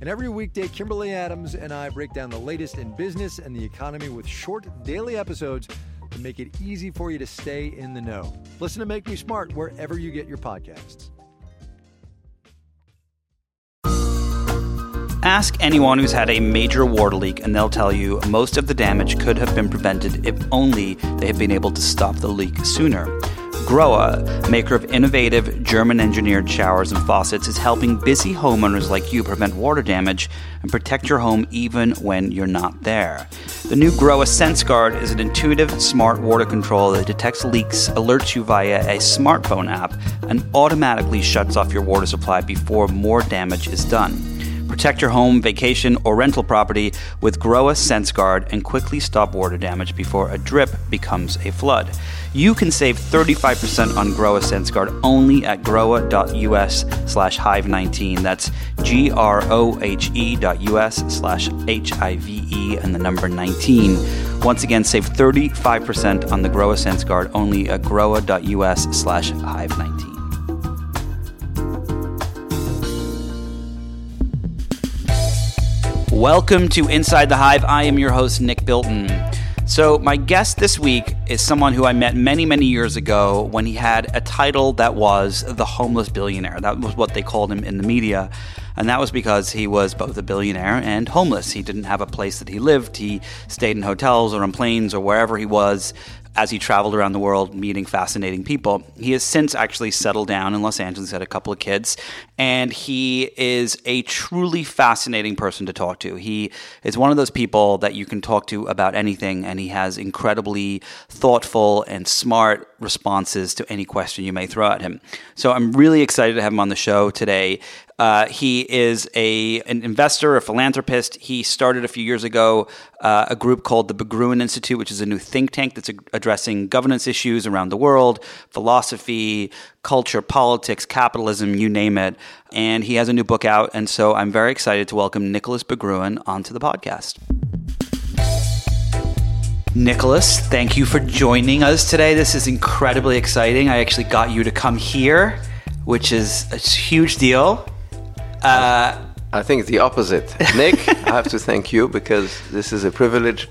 And every weekday, Kimberly Adams and I break down the latest in business and the economy with short daily episodes to make it easy for you to stay in the know. Listen to Make Me Smart wherever you get your podcasts. Ask anyone who's had a major water leak, and they'll tell you most of the damage could have been prevented if only they had been able to stop the leak sooner. Grohe, maker of innovative German engineered showers and faucets, is helping busy homeowners like you prevent water damage and protect your home even when you're not there. The new Grohe SenseGuard is an intuitive, smart water control that detects leaks, alerts you via a smartphone app, and automatically shuts off your water supply before more damage is done. Protect your home, vacation, or rental property with Grohe SenseGuard and quickly stop water damage before a drip becomes a flood. You can save 35% on Grohe SenseGuard only at grohe.us slash hive19. That's G-R-O-H-E dot US slash H-I-V-E and the number 19. Once again, save 35% on the Grohe SenseGuard only at grohe.us slash hive19. Welcome to Inside the Hive. I am your host, Nick Bilton. So, my guest this week is someone who I met many, many years ago when he had a title that was the homeless billionaire. That was what they called him in the media. And that was because he was both a billionaire and homeless. He didn't have a place that he lived. He stayed in hotels or on planes or wherever he was as he traveled around the world meeting fascinating people. He has since actually settled down in Los Angeles, had a couple of kids, and he is a truly fascinating person to talk to. He is one of those people that you can talk to about anything, and he has incredibly thoughtful and smart responses to any question you may throw at him. So I'm really excited to have him on the show today. Uh, he is a an investor, a philanthropist. He started a few years ago uh, a group called the Berggruen Institute, which is a new think tank that's addressing governance issues around the world, philosophy, culture, politics, capitalism, you name it. And he has a new book out, and so I'm very excited to welcome Nicolas Berggruen onto the podcast. Nicolas, thank you for joining us today. This is incredibly exciting. I actually got you to come here, which is a huge deal. Uh, I think the opposite. Nick, I have to thank you because this is a privilege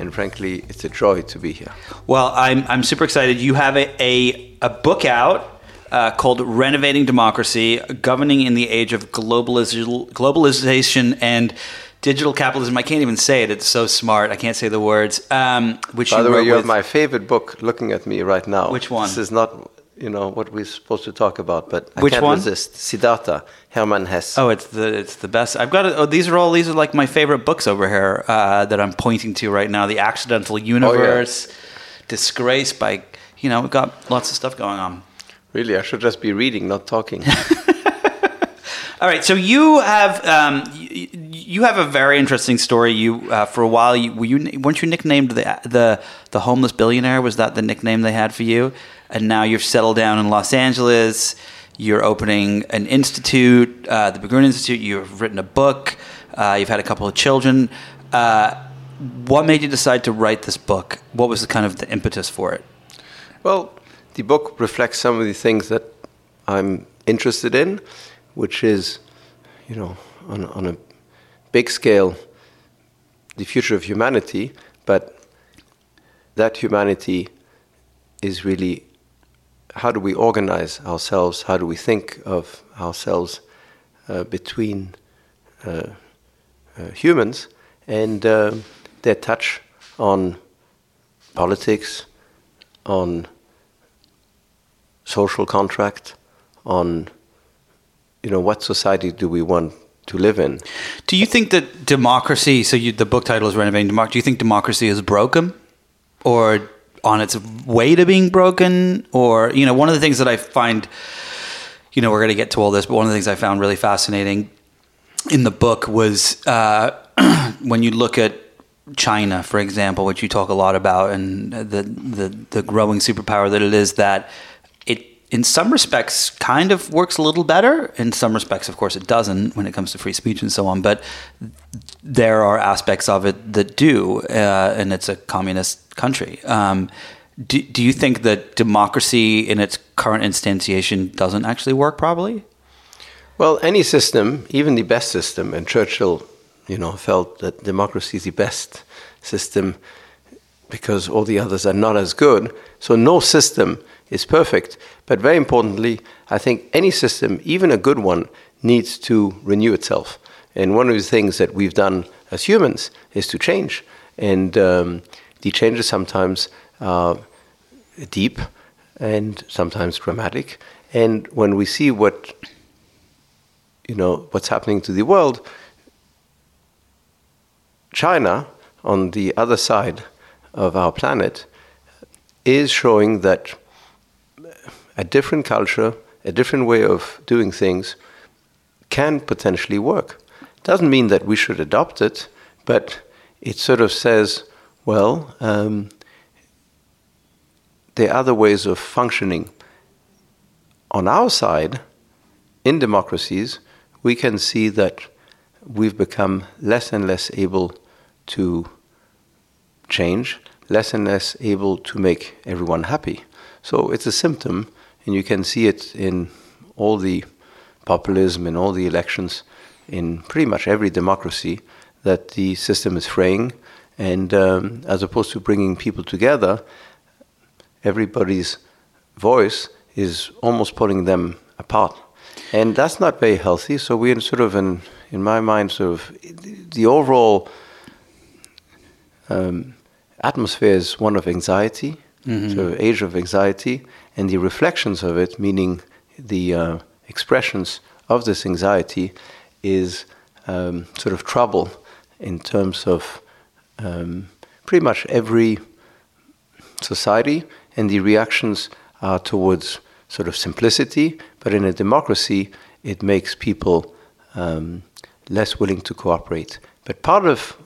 and frankly, it's a joy to be here. Well, I'm, I'm super excited. You have a, a, a book out uh, called Renovating Democracy Governing in the Age of Globalization, Globalization and Digital Capitalism. I can't even say it. It's so smart. I can't say the words. Um, which By the way, you have my favorite book looking at me right now. Which one? This is not you know what we're supposed to talk about, but I Which can't one? resist. Siddhartha, Hermann Hesse. Oh, it's the it's the best. I've got it. Oh, these are all these are like my favorite books over here uh, that I'm pointing to right now. The Accidental Universe, oh, yeah. Disgrace by you know we've got lots of stuff going on. Really, I should just be reading, not talking. All right, so you have um, you, you, have a very interesting story. You uh, for a while, you, were you weren't you nicknamed the the the homeless billionaire? Was that the nickname they had for you? And now you've settled down in Los Angeles. You're opening an institute, uh, the Berggruen Institute. You've written a book. Uh, you've had a couple of children. Uh, what made you decide to write this book? What was the kind of the impetus for it? Well, the book reflects some of the things that I'm interested in which is, you know, on, on a big scale, the future of humanity, but that humanity is really how do we organize ourselves? How do we think of ourselves uh, between uh, uh, humans and uh, their touch on politics, on social contract, on you know what society do we want to live in. Do you think that democracy? So you, the book title is "Renovating Democracy." Do you think democracy is broken, or on its way to being broken? Or you know, one of the things that I find, you know, we're going to get to all this, but one of the things I found really fascinating in the book was uh, when you look at China, for example, which you talk a lot about, and the the, the growing superpower that it is that it in some respects kind of works a little better. In some respects, of course, it doesn't when it comes to free speech and so on. But there are aspects of it that do, uh, and it's a communist country. Um, do, do you think that democracy in its current instantiation doesn't actually work properly? Well, any system, even the best system, and Churchill, you know, felt that democracy is the best system because all the others are not as good. So no system is perfect. But very importantly, I think any system, even a good one, needs to renew itself. And one of the things that we've done as humans is to change. And um, the changes sometimes are deep and sometimes dramatic. And when we see what you know what's happening to the world, China on the other side of our planet is showing that a different culture, a different way of doing things can potentially work. Doesn't mean that we should adopt it, but it sort of says, well, um, there are other ways of functioning. On our side, in democracies, we can see that we've become less and less able to change, less and less able to make everyone happy. So it's a symptom and you can see it in all the populism in all the elections in pretty much every democracy that the system is fraying. And um, as opposed to bringing people together, everybody's voice is almost pulling them apart. And that's not very healthy. So we're in sort of, in, in my mind, sort of the overall um, atmosphere is one of anxiety, mm-hmm. so age of anxiety and the reflections of it, meaning the uh, expressions of this anxiety, is um, sort of trouble in terms of um, pretty much every society, and the reactions are towards sort of simplicity. But in a democracy, it makes people um, less willing to cooperate. But part of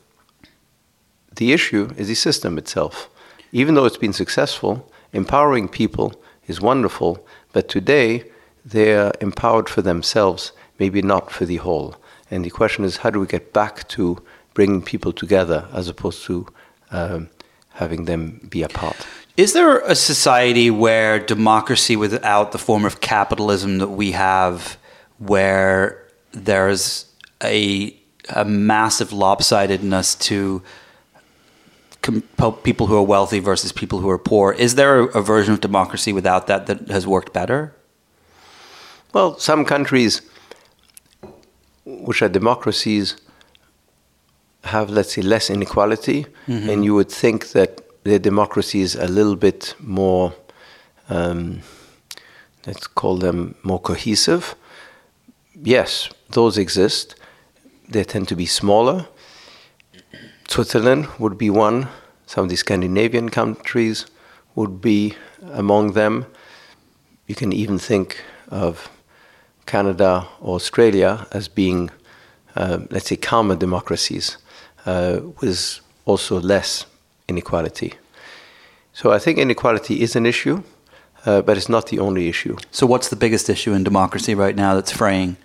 the issue is the system itself. Even though it's been successful, empowering people is wonderful, but today they're empowered for themselves, maybe not for the whole. And the question is, how do we get back to bringing people together as opposed to um, having them be apart? Is there a society where democracy without the form of capitalism that we have, where there's a, a massive lopsidedness to people who are wealthy versus people who are poor. Is there a, a, version of democracy without that that has worked better? Well, some countries which are democracies have, let's say, less inequality, mm-hmm. and you would think that their democracy is a little bit more, um, let's call them more cohesive. Yes, those exist. They tend to be smaller Switzerland would be one. Some of the Scandinavian countries would be among them. You can even think of Canada or Australia as being, uh, let's say, calmer democracies uh, also less inequality. So I think inequality is an issue, uh, but it's not the only issue. So what's the biggest issue in democracy right now that's fraying?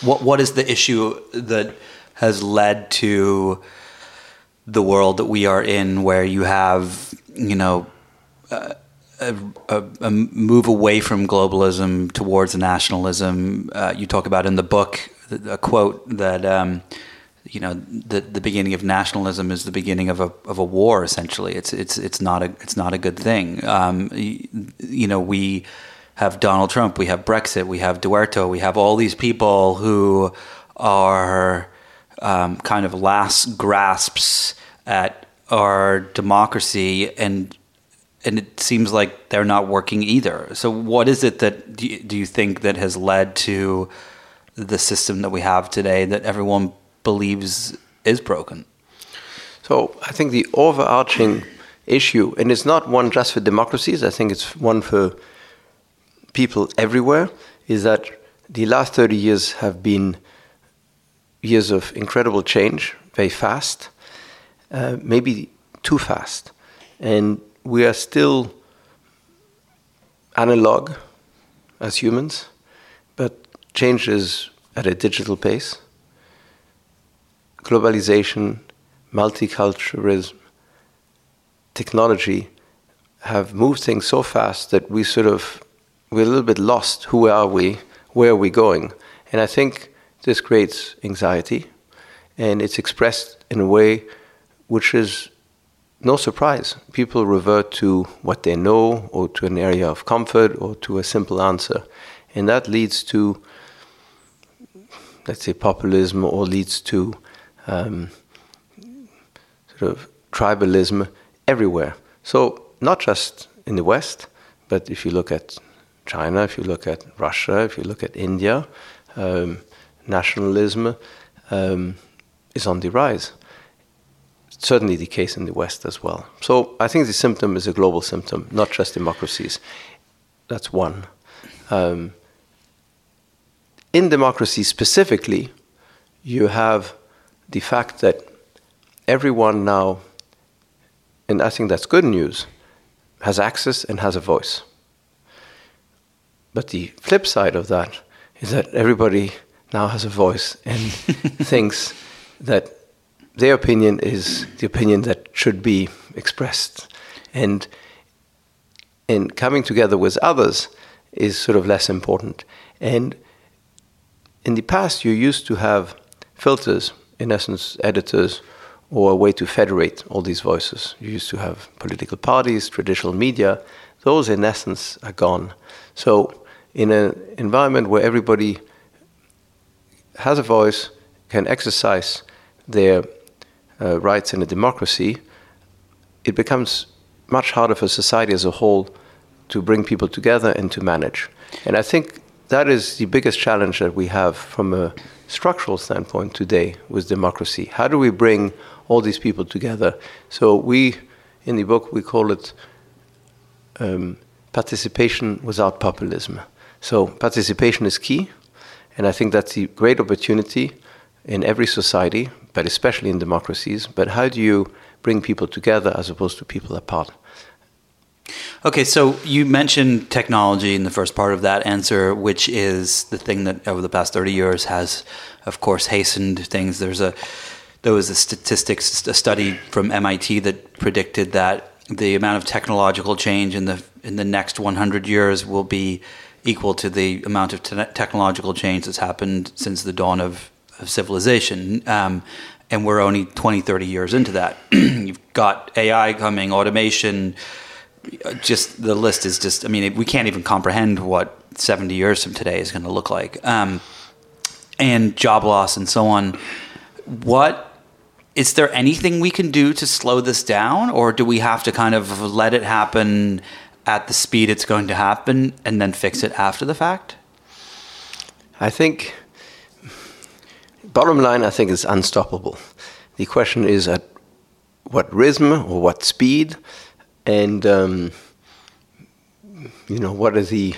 What What is the issue that has led to the world that we are in, where you have, you know, a, a, a move away from globalism towards nationalism. Uh, you talk about in the book a quote that. Um, you know, the the beginning of nationalism is the beginning of a of a war. Essentially, it's it's it's not a it's not a good thing. Um, you, know, we have Donald Trump, we have Brexit, we have Duterte, we have all these people who are um, kind of last grasps at our democracy and and it seems like they're not working either. So, what is it that do you, do you think that has led to the system that we have today that everyone believes is broken? So, I think the overarching issue, and it's not one just for democracies. I think it's one for people everywhere. Is that the last 30 years have been years of incredible change, very fast, uh, maybe too fast. And we are still analog as humans, but change is at a digital pace. Globalization, multiculturalism, technology have moved things so fast that we sort of we're a little bit lost. Who are we? Where are we going? And I think this creates anxiety, and it's expressed in a way which is no surprise. People revert to what they know, or to an area of comfort, or to a simple answer. And that leads to, let's say, populism, or leads to um, sort of tribalism everywhere. So, not just in the West, but if you look at China, if you look at Russia, if you look at India, um, nationalism um, is on the rise. Certainly the case in the West as well. So I think the symptom is a global symptom, not just democracies. That's one. Um, in democracy specifically, you have the fact that everyone now, and I think that's good news, has access and has a voice. But the flip side of that is that everybody now has a voice and thinks that their opinion is the opinion that should be expressed. And in coming together with others is sort of less important. And in the past, you used to have filters, in essence, editors, or a way to federate all these voices. You used to have political parties, traditional media. Those, in essence, are gone. So, in an environment where everybody has a voice, can exercise their uh, rights in a democracy, it becomes much harder for society as a whole to bring people together and to manage. And I think that is the biggest challenge that we have from a structural standpoint today with democracy. How do we bring all these people together? So we, in the book, we call it um, participation without populism. So participation is key. And I think that's a great opportunity in every society, but especially in democracies. But how do you bring people together as opposed to people apart? Okay, so you mentioned technology in the first part of that answer, which is the thing that over the past 30 years has, of course, hastened things. There's a there was a statistics a study from MIT that predicted that the amount of technological change in the in the next 100 years will be equal to the amount of te- technological change that's happened since the dawn of, of civilization. Um, and we're only 20, 30 years into that. You've got AI coming, automation, just the list is just, I mean, we can't even comprehend what 70 years from today is going to look like. Um, and job loss and so on. What is there anything we can do to slow this down, or do we have to kind of let it happen at the speed it's going to happen and then fix it after the fact? I think, bottom line, I think is unstoppable. The question is at what rhythm or what speed, and um, you know what are the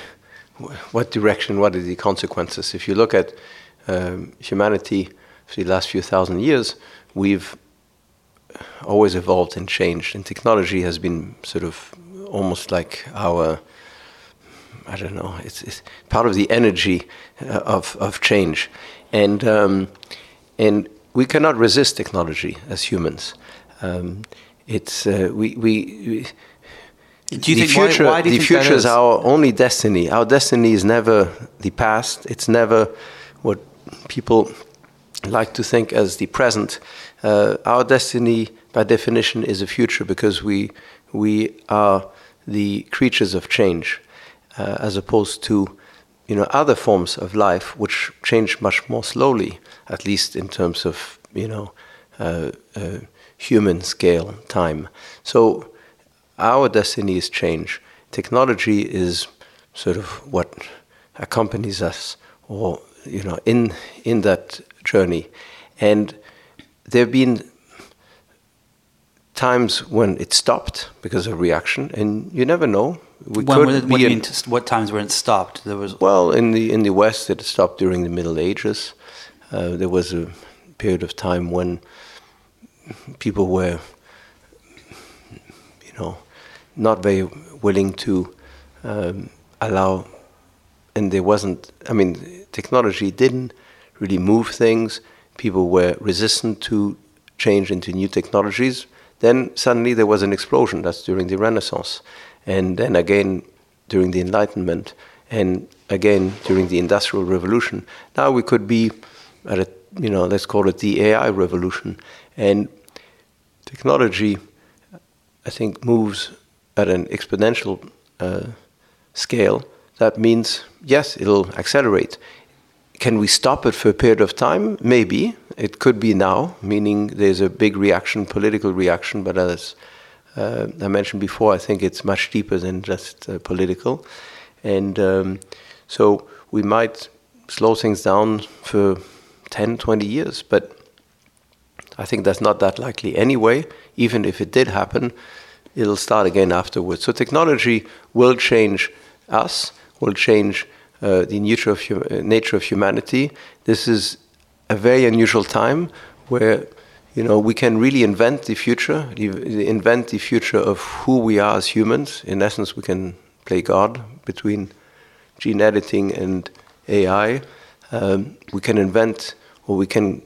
what direction, what are the consequences? If you look at um, humanity for the last few thousand years, we've always evolved and changed, and technology has been sort of almost like our I don't know. It's, it's part of the energy uh, of of change, and um, and we cannot resist technology as humans. Um, it's uh, we we. we do you the think future, why, why the future that is our only destiny. Our destiny is never the past. It's never what people like to think as the present. Uh, our destiny, by definition, is a future because we we are the creatures of change, uh, as opposed to you know other forms of life which change much more slowly, at least in terms of you know uh, uh, human scale time. So our destiny is change. Technology is sort of what accompanies us, or you know, in in that journey. And there have been times when it stopped because of reaction, and you never know. We when, what do you mean? what times when it stopped? There was well in the in the West it stopped during the Middle Ages. Uh, there was a period of time when people were, you know, not very willing to um, allow, and there wasn't. I mean, technology didn't really move things. People were resistant to change into new technologies. Then suddenly there was an explosion. That's during the Renaissance, and then again during the Enlightenment, and again during the Industrial Revolution. Now we could be at a you know, let's call it the AI revolution. And technology, I think, moves at an exponential uh, scale. That means, yes, it'll accelerate. Can we stop it for a period of time? Maybe. It could be now, meaning there's a big reaction, political reaction, but as uh, I mentioned before, I think it's much deeper than just uh, political. And um, so we might slow things down for 10, 20 years. But I think that's not that likely anyway. Even if it did happen, it'll start again afterwards. So technology will change us, will change uh, the nature of, hum- uh, nature of humanity. This is a very unusual time where you know we can really invent the future, invent the future of who we are as humans. In essence, we can play God between gene editing and AI. Um, we can invent or we can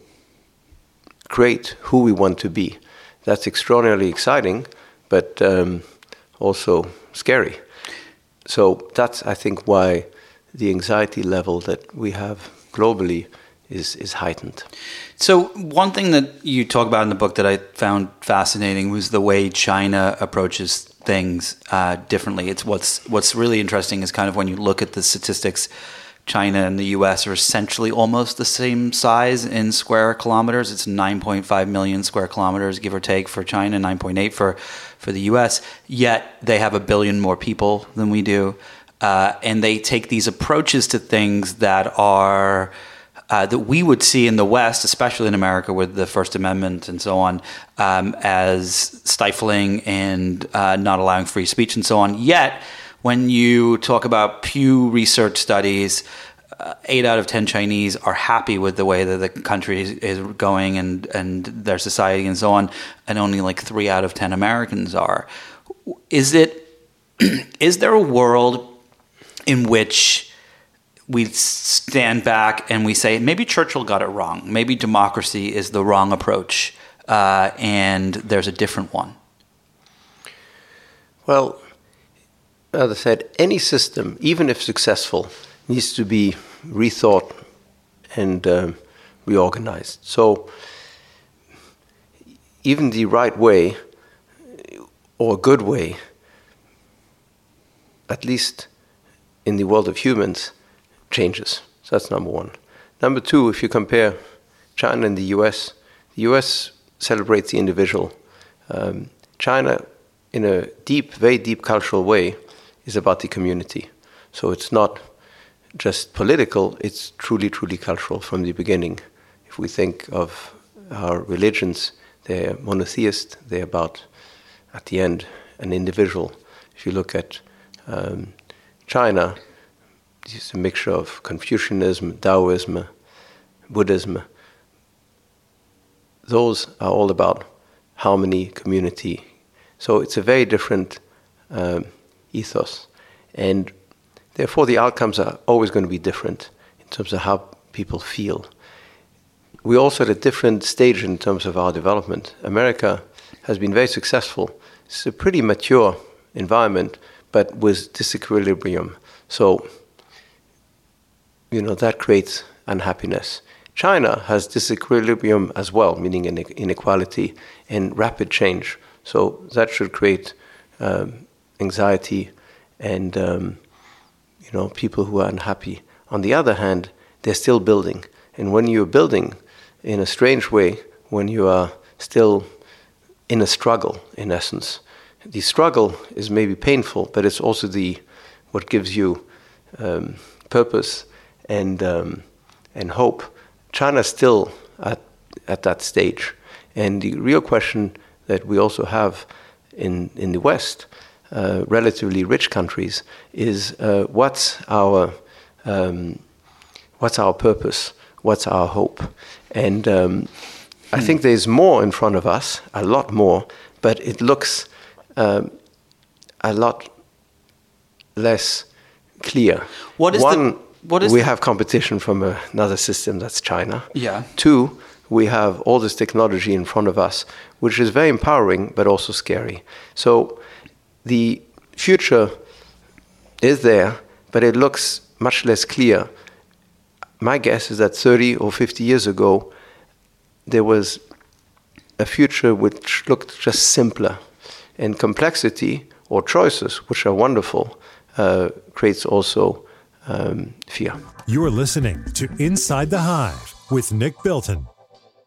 create who we want to be. That's extraordinarily exciting, but um, also scary. So that's, I think, why the anxiety level that we have globally is is heightened. So one thing that you talk about in the book that I found fascinating was the way China approaches things uh, differently. It's what's what's really interesting is kind of when you look at the statistics China and the US are essentially almost the same size in square kilometers. It's 9.5 million square kilometers, give or take, for China, 9.8 for, for the US. Yet they have a billion more people than we do. Uh, and they take these approaches to things that are. Uh, that we would see in the West, especially in America with the First Amendment and so on, um, as stifling and uh, not allowing free speech and so on. Yet, when you talk about Pew Research studies, uh, eight out of ten Chinese are happy with the way that the country is, is, going and and their society and so on, and only like three out of ten Americans are. Is it? is there a world in which we stand back and we say maybe Churchill got it wrong, maybe democracy is the wrong approach, uh, and there's a different one? Well, as I said, any system, even if successful, needs to be rethought and um, reorganized. So, even the right way or good way, at least in the world of humans, changes. So that's number one. Number two, if you compare China and the US, the US celebrates the individual. Um, China, in a deep, very deep cultural way, is about the community. So it's not just political, it's truly, truly cultural from the beginning. If we think of our religions, they're monotheist, they're about, at the end, an individual. If you look at um, China, it's a mixture of Confucianism, Taoism, Buddhism. Those are all about harmony, community. So it's a very different um, ethos. And therefore, the outcomes are always going to be different in terms of how people feel. We're also at a different stage in terms of our development. America has been very successful. It's a pretty mature environment, but with disequilibrium. So, you know, that creates unhappiness. China has disequilibrium as well, meaning inequality and rapid change. So that should create um, anxiety, and um, you know people who are unhappy. On the other hand, they're still building, and when you're building in a strange way, when you are still in a struggle, in essence, the struggle is maybe painful, but it's also the what gives you um, purpose and um, and hope. China's still at at that stage, and the real question that we also have in in the West, uh, relatively rich countries, is uh, what's our um, what's our purpose? What's our hope? And um, I think there's more in front of us, a lot more, but it looks um, a lot less clear. What is One, the, what is we the, have competition from another system that's China. Yeah. Two, we have all this technology in front of us, which is very empowering but also scary. So the future is there, but it looks much less clear. My guess is that 30 or 50 years ago, there was a future which looked just simpler. And complexity or choices, which are wonderful, uh, creates also um, fear. You're listening to Inside the Hive with Nick Bilton.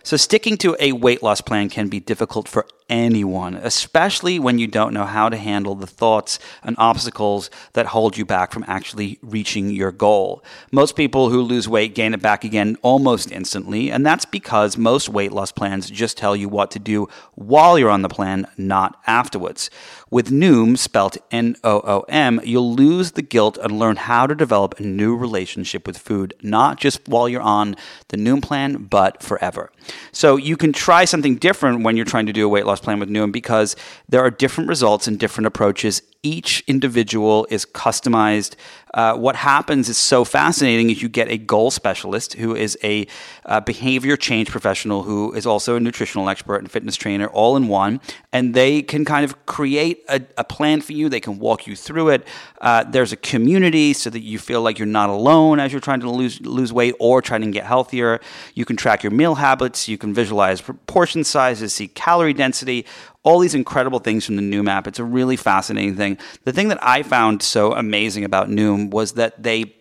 So, sticking to a weight loss plan can be difficult for anyone, especially when you don't know how to handle the thoughts and obstacles that hold you back from actually reaching your goal. Most people who lose weight gain it back again almost instantly, and that's because most weight loss plans just tell you what to do while you're on the plan, not afterwards. With Noom, spelt N O O M, you'll lose the guilt and learn how to develop a new relationship with food, not just while you're on the Noom plan, but forever. So you can try something different when you're trying to do a weight loss plan with Noom because there are different results and different approaches. Each individual is customized. Uh, what happens is so fascinating is you get a goal specialist who is a uh, behavior change professional who is also a nutritional expert and fitness trainer all in one. And they can kind of create a, a plan for you. They can walk you through it. Uh, there's a community so that you feel like you're not alone as you're trying to lose lose weight or trying to get healthier. You can track your meal habits. You can visualize portion sizes see calorie density all these incredible things from the Noom app. It's a really fascinating thing. The thing that I found so amazing about Noom was that they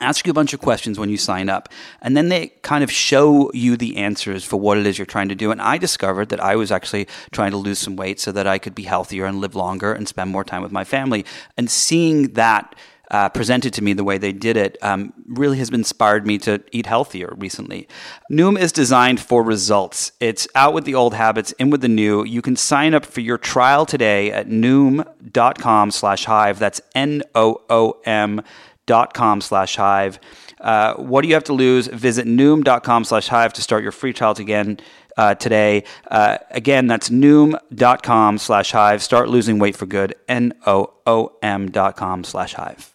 ask you a bunch of questions when you sign up and then they kind of show you the answers for what it is you're trying to do and i discovered that i was actually trying to lose some weight so that i could be healthier and live longer and spend more time with my family and seeing that uh, presented to me the way they did it um, really has inspired me to eat healthier recently. Noom is designed for results. It's out with the old habits, in with the new. You can sign up for your trial today at noom.com slash hive. That's N-O-O-M dot com slash hive. Uh, what do you have to lose? Visit noom.com slash hive to start your free trial again. Uh, today. Uh, again, that's noom.com slash hive. Start losing weight for good. N O O M dot com slash hive.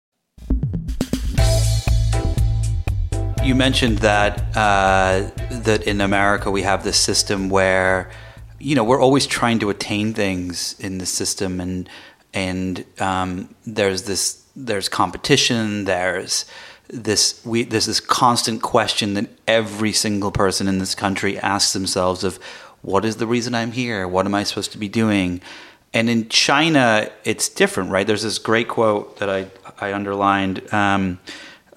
You mentioned that uh, that in America we have this system where you know we're always trying to attain things in the system, and and um, there's this there's competition, there's this we there's this constant question that every single person in this country asks themselves of what is the reason I'm here? What am I supposed to be doing? And in China, it's different, right? There's this great quote that I I underlined. Um,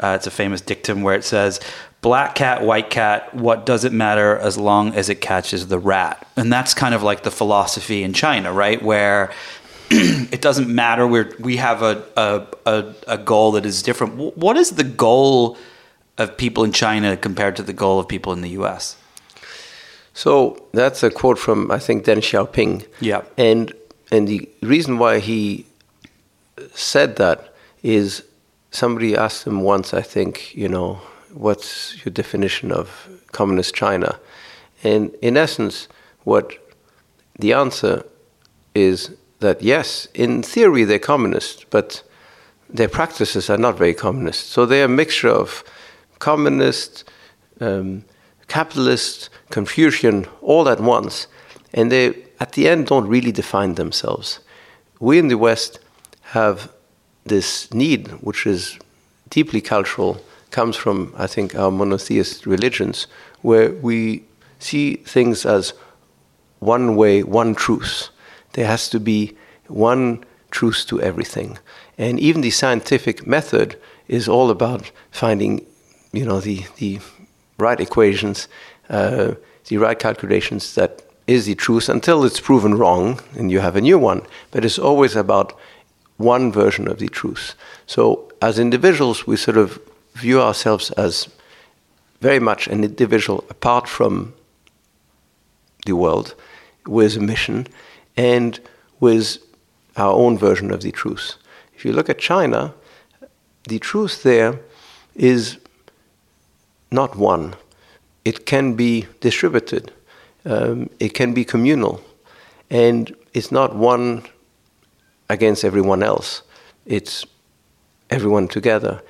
uh, it's a famous dictum where it says, Black cat, white cat, what does it matter as long as it catches the rat? And that's kind of like the philosophy in China, right? Where it doesn't matter. we we have a, a, a, a goal that is different. What is the goal of people in China compared to the goal of people in the US? So that's a quote from, I think, Deng Xiaoping. Yeah. And, and the reason why he said that is somebody asked him once, I think, you know, what's your definition of communist China? And in essence, what the answer is that yes, in theory they're communist, but their practices are not very communist. So they're a mixture of communist, um, capitalist, Confucian, all at once. And they, at the end, don't really define themselves. We in the West have this need, which is deeply cultural, comes from, I think, our monotheist religions, where we see things as one way, one truth. There has to be one truth to everything. And even the scientific method is all about finding, you know, the, the right equations, uh, the right calculations that is the truth until it's proven wrong and you have a new one. But it's always about one version of the truth. So as individuals, we sort of view ourselves as very much an individual apart from the world with a mission and with our own version of the truth. If you look at China, the truth there is not one. It can be distributed. Um, it can be communal. And it's not one against everyone else. It's everyone together.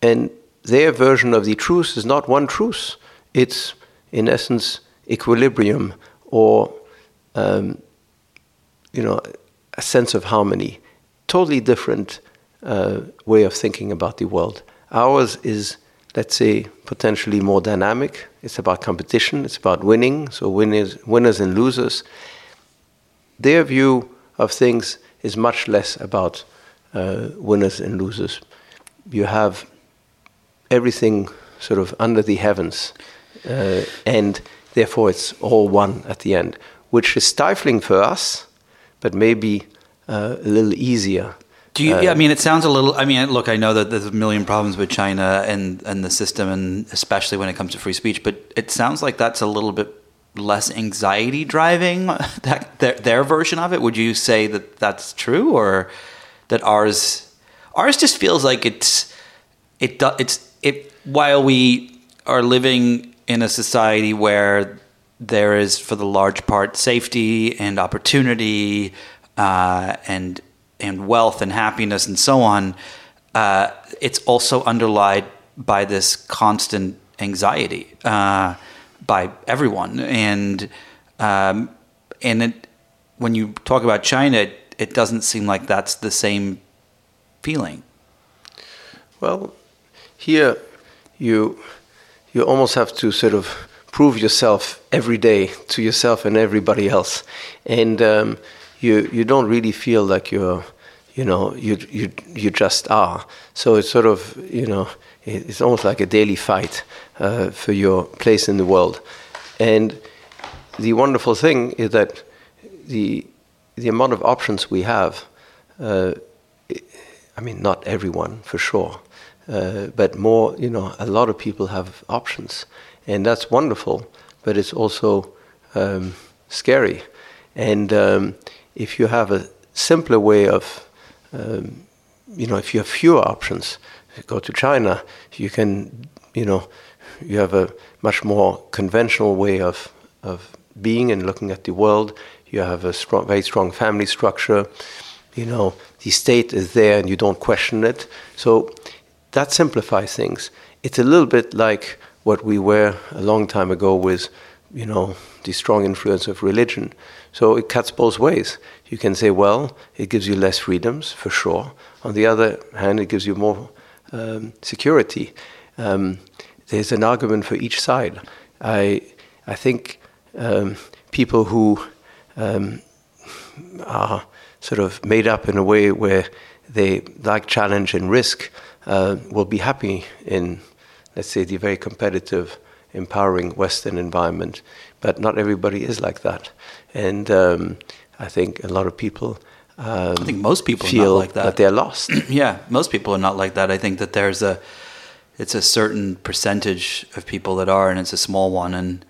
And their version of the truth is not one truth. It's, in essence, equilibrium or, um, you know, a sense of harmony. Totally different uh, way of thinking about the world. Ours is, let's say, potentially more dynamic. It's about competition. It's about winning. So winners, winners and losers. Their view of things is much less about uh, winners and losers. You have everything sort of under the heavens, uh, and therefore it's all one at the end, which is stifling for us, but maybe uh, a little easier. Do you? Uh, yeah, I mean, it sounds a little. I mean, look, I know that there's a million problems with China and and the system, and especially when it comes to free speech. But it sounds like that's a little bit less anxiety driving that their, their version of it. Would you say that that's true, or that ours ours just feels like it's it it's it while we are living in a society where there is, for the large part, safety and opportunity uh, and and wealth and happiness and so on, uh, it's also underlined by this constant anxiety uh, by everyone. And um, and it, when you talk about China, it, it doesn't seem like that's the same feeling. Well, here you you almost have to sort of prove yourself every day to yourself and everybody else, and um, you you don't really feel like you're you know you you you just are. So it's sort of you know it's almost like a daily fight uh, for your place in the world, and the wonderful thing is that the the amount of options we have. Uh, I mean, not everyone for sure, uh, but more. You know, a lot of people have options, and that's wonderful. But it's also um, scary, and um, if you have a simpler way of, um, you know, if you have fewer options, go to China, you can, you know, you have a much more conventional way of, of being and looking at the world. You have a strong, very strong family structure. You know, the state is there and you don't question it. So that simplifies things. It's a little bit like what we were a long time ago with, you know, the strong influence of religion. So it cuts both ways. You can say, well, it gives you less freedoms, for sure. On the other hand, it gives you more um, security. Um, there's an argument for each side. I, I think um, people who um, are sort of made up in a way where they like challenge and risk uh, will be happy in, let's say, the very competitive, empowering Western environment. But not everybody is like that. And um, I think a lot of people. Um, I think most people feel like that. that they're lost. yeah, most people are not like that. I think that there's a, it's a certain percentage of people that are, and it's a small one. And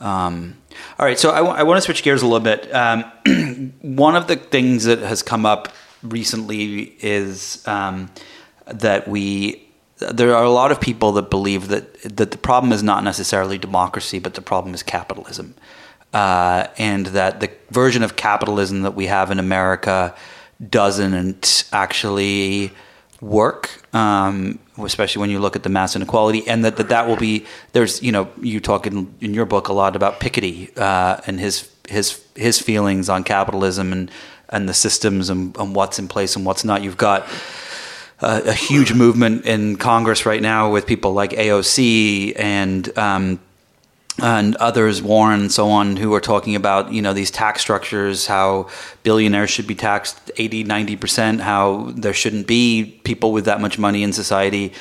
um, all right, so I, w- I want to switch gears a little bit. Um, one of the things that has come up recently is um, that we there are a lot of people that believe that that the problem is not necessarily democracy, but the problem is capitalism uh, and that the version of capitalism that we have in America doesn't actually work, um, especially when you look at the mass inequality, and that, that that will be there's you know you talk in, in your book a lot about Piketty uh, and his his his feelings on capitalism and and the systems and, and what's in place and what's not. You've got a, huge movement in Congress right now with people like AOC and um, and others, Warren and so on, who are talking about, you know, these tax structures, how billionaires should be taxed 80, 90%, how there shouldn't be people with that much money in society.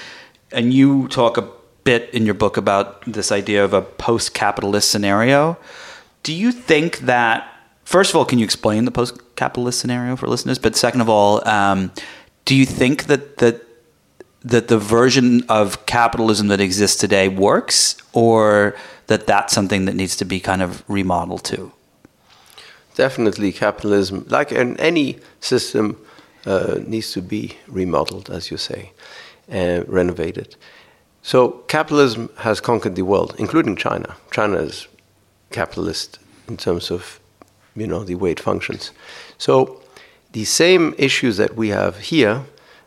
And you talk a bit in your book about this idea of a post capitalist scenario. Do you think that, first of all, can you explain the post capitalist scenario for listeners? But second of all, um, do you think that, that that the version of capitalism that exists today works, or that that's something that needs to be kind of remodeled too? Definitely, capitalism, like in any system, uh, needs to be remodeled, as you say, uh, renovated. So capitalism has conquered the world, including China. China is capitalist in terms of, you know, the way it functions. So the same issues that we have here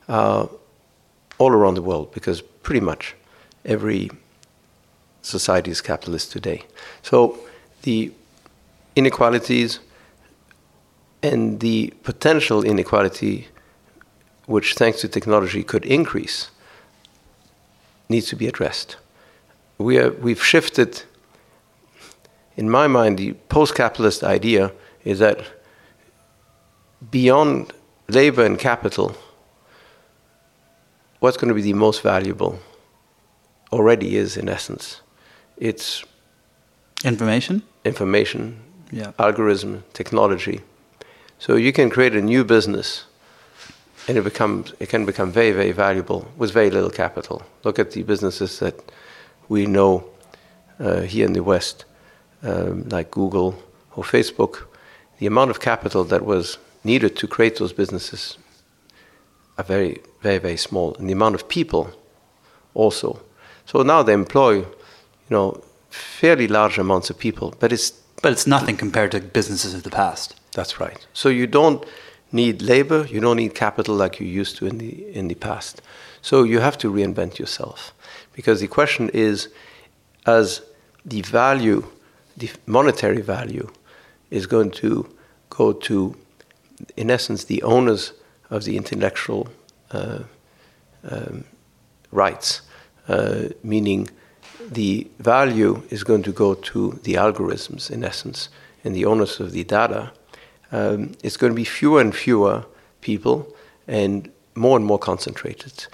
are all around the world because pretty much every society is capitalist today. So the inequalities and the potential inequality, which thanks to technology could increase, needs to be addressed. We are, we've shifted, in my mind, the post capitalist idea is that beyond labor and capital, what's going to be the most valuable already is, in essence, it's information, information, yeah. algorithm, technology. So you can create a new business, and it becomes it can become very very valuable with very little capital. Look at the businesses that we know uh, here in the West, um, like Google or Facebook. The amount of capital that was needed to create those businesses are very very very small, and the amount of people also. So now they employ you know, fairly large amounts of people, but it's but it's nothing compared to businesses of the past. That's right. So you don't need labor, you don't need capital like you used to in the in the past. So you have to reinvent yourself, because the question is, as the value, the monetary value, is going to go to, in essence, the owners of the intellectual um, rights, uh, meaning the value is going to go to the algorithms, in essence, and the owners of the data. Um, it's going to be fewer and fewer people and more and more concentrated.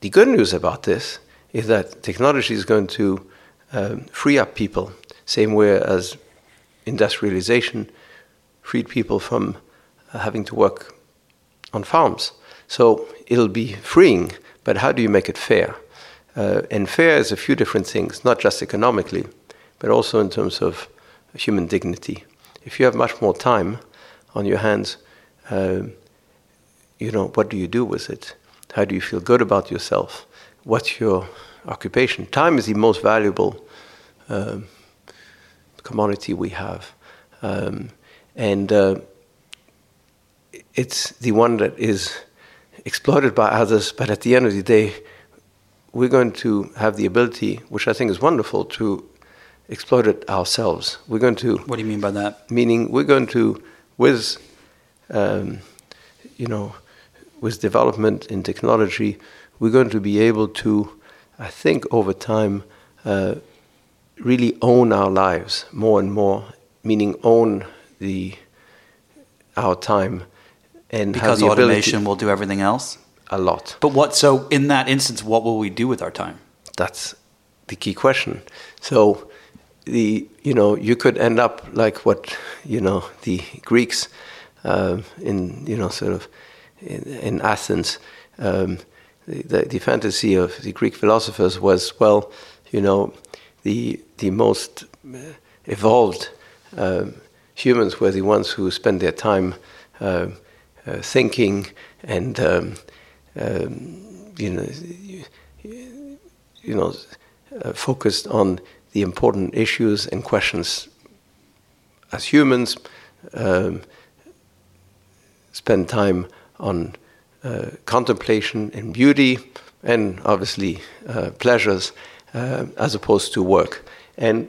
The good news about this is that technology is going to um, free up people, same way as industrialization freed people from uh, having to work on farms. So it'll be freeing, but how do you make it fair? Uh, and fair is a few different things, not just economically, but also in terms of human dignity. If you have much more time on your hands, uh, you know, what do you do with it? How do you feel good about yourself? What's your occupation? Time is the most valuable um, commodity we have. Um, and uh, it's the one that is exploited by others, but at the end of the day, we're going to have the ability, which I think is wonderful, to exploit it ourselves. We're going to. What do you mean by that? Meaning, we're going to, with, um, you know, with development in technology, we're going to be able to, I think, over time, uh, really own our lives more and more. Meaning, own the our time and because automation will do everything else a lot. But what? So in that instance, what will we do with our time? That's the key question. So the you know you could end up like what you know the Greeks uh, in you know sort of in, in Athens. Um, the, the fantasy of the Greek philosophers was well, you know, the the most evolved um, humans were the ones who spend their time uh, uh, thinking and um, um, you know, you, you know, uh, focused on the important issues and questions as humans, um, spend time on uh, contemplation and beauty, and obviously uh, pleasures, uh, as opposed to work. And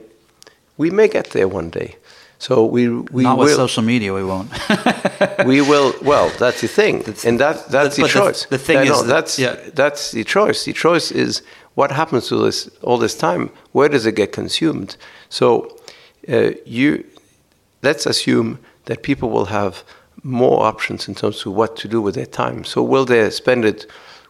we may get there one day. So we we Not will with social media, we won't. we will. Well, that's the thing, and that that's the but the- choice. the thing Yeah, is no, that- that's yeah. that's the choice. The choice is what happens to this all this time. Where does it get consumed? So uh, you let's assume that people will have more options in terms of what to do with their time. So will they spend it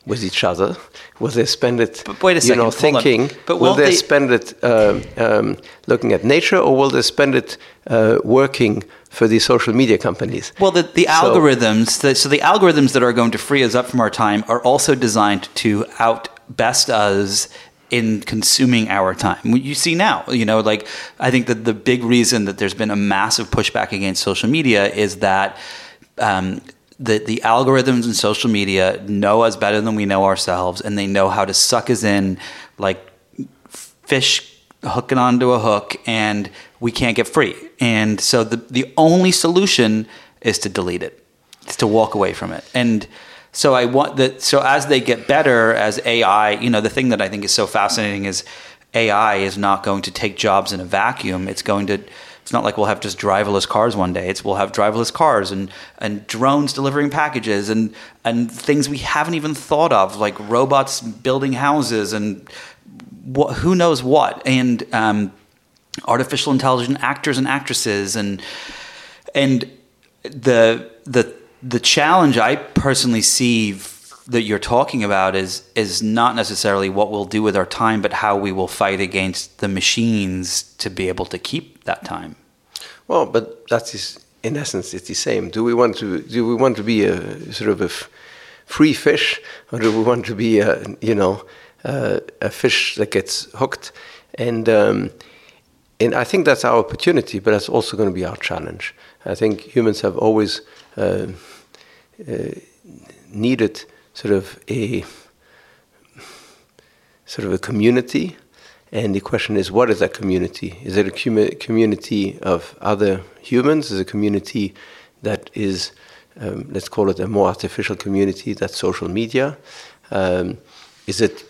with each other? Will they spend it, But wait a you know, second, thinking? But will they, they- spend it um, um, looking at nature, or will they spend it uh, working for the social media companies? Well, the, the So- algorithms, that, so the algorithms that are going to free us up from our time are also designed to outbest us in consuming our time. You see now, you know, like I think that the big reason that there's been a massive pushback against social media is that um, the the algorithms in social media know us better than we know ourselves, and they know how to suck us in like fish hooking onto a hook and we can't get free. And so the the only solution is to delete it. It's to walk away from it. And so I want that so as they get better as AI, you know, the thing that I think is so fascinating is AI is not going to take jobs in a vacuum. It's going to it's not like we'll have just driverless cars one day. It's we'll have driverless cars and, and drones delivering packages and and things we haven't even thought of, like robots building houses and what, who knows what, and um, artificial intelligent actors and actresses, and and the the the challenge I personally see that you're talking about is is not necessarily what we'll do with our time, but how we will fight against the machines to be able to keep that time. Well, but that is in essence it's the same. Do we want to do we want to be a sort of a free fish, or do we want to be a you know uh, a fish that gets hooked? And um, and I think that's our opportunity, but that's also going to be our challenge. I think humans have always uh, uh, needed sort of a sort of a community. And the question is, what is that community? Is it a commu- community of other humans? Is it a community that is, um, let's call it a more artificial community, that's social media? Um, is it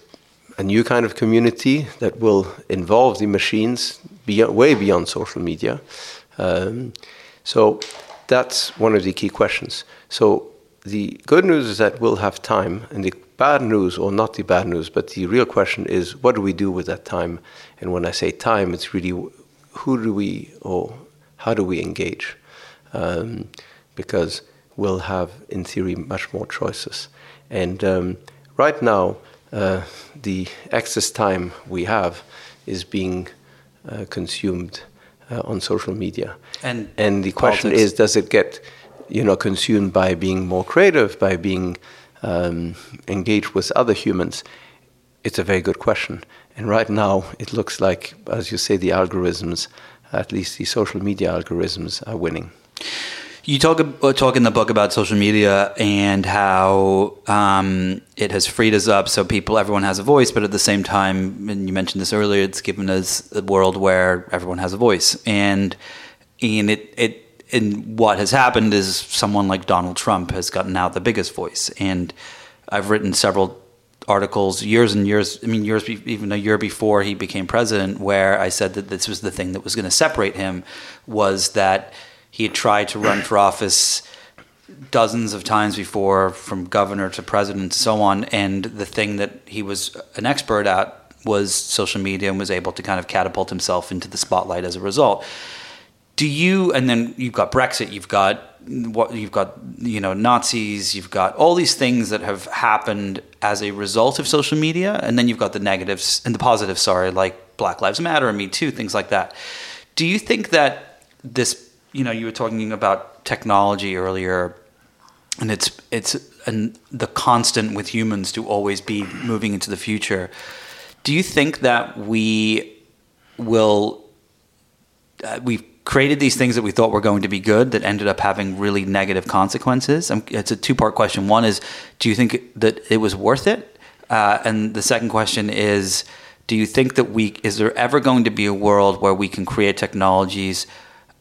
a new kind of community that will involve the machines beyond, way beyond social media? Um, so that's one of the key questions. So the good news is that we'll have time, and the bad news, or not the bad news, but the real question is what do we do with that time? And when I say time, it's really who do we or how do we engage? Um, because we'll have, in theory, much more choices. And um, right now, uh, the excess time we have is being uh, consumed uh, on social media. And and the question politics. is, does it get, you know, consumed by being more creative, by being um, engaged with other humans? It's a very good question. And right now, it looks like, as you say, the algorithms, at least the social media algorithms, are winning. You talk ab- talk in the book about social media and how um, it has freed us up, so people, everyone has a voice. But at the same time, and you mentioned this earlier, it's given us a world where everyone has a voice, and and it it and what has happened is someone like Donald Trump has gotten out the biggest voice, and I've written several articles years and years i mean years even a year before he became president where i said that this was the thing that was going to separate him was that he had tried to run for office dozens of times before from governor to president and so on. And the thing that he was an expert at was social media and was able to kind of catapult himself into the spotlight as a result do you and then you've got brexit you've got what you've got you know nazis you've got all these things that have happened as a result of social media and then you've got the negatives and the positives sorry like black lives matter and me too things like that. Do you think that this you know you were talking about technology earlier and it's it's an, the constant with humans to always be moving into the future do you think that we will uh, we've created these things that we thought were going to be good that ended up having really negative consequences. It's a two part question. One is, do you think that it was worth it? Uh, and the second question is, do you think that we is there ever going to be a world where we can create technologies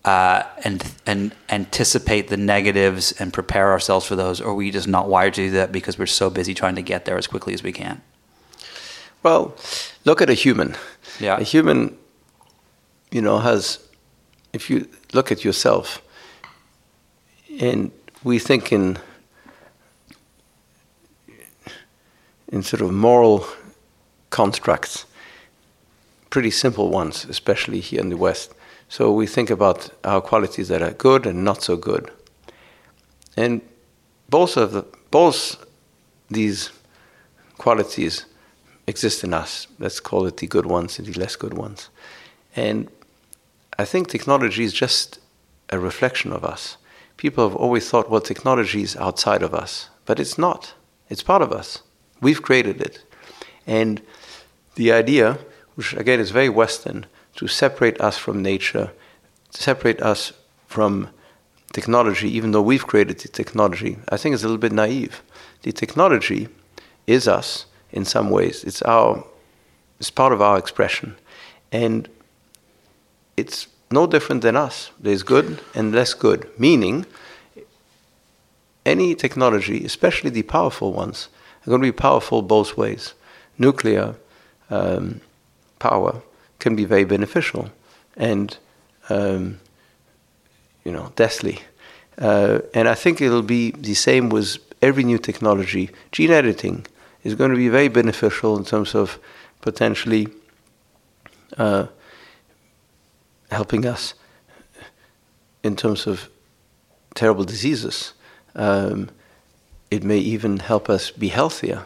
uh, and and anticipate the negatives and prepare ourselves for those, or are we just not wired to do that because we're so busy trying to get there as quickly as we can? Well, look at a human. Yeah. A human, you know, has if you look at yourself, and we think in in sort of moral constructs, pretty simple ones, especially here in the West. So we think about our qualities that are good and not so good. And both of the, both these qualities exist in us. Let's call it the good ones and the less good ones. And I think technology is just a reflection of us. People have always thought, well, technology is outside of us, but it's not. It's part of us. We've created it. And the idea, which again is very Western, to separate us from nature, to separate us from technology, even though we've created the technology, I think is a little bit naive. The technology is us in some ways. It's our it's part of our expression. And it's no different than us. There's good and less good, meaning any technology, especially the powerful ones, are going to be powerful both ways. Nuclear um, power can be very beneficial and, um, you know, deathly. Uh, and I think it'll be the same with every new technology. Gene editing is going to be very beneficial in terms of potentially uh, helping us in terms of terrible diseases. Um, it may even help us be healthier,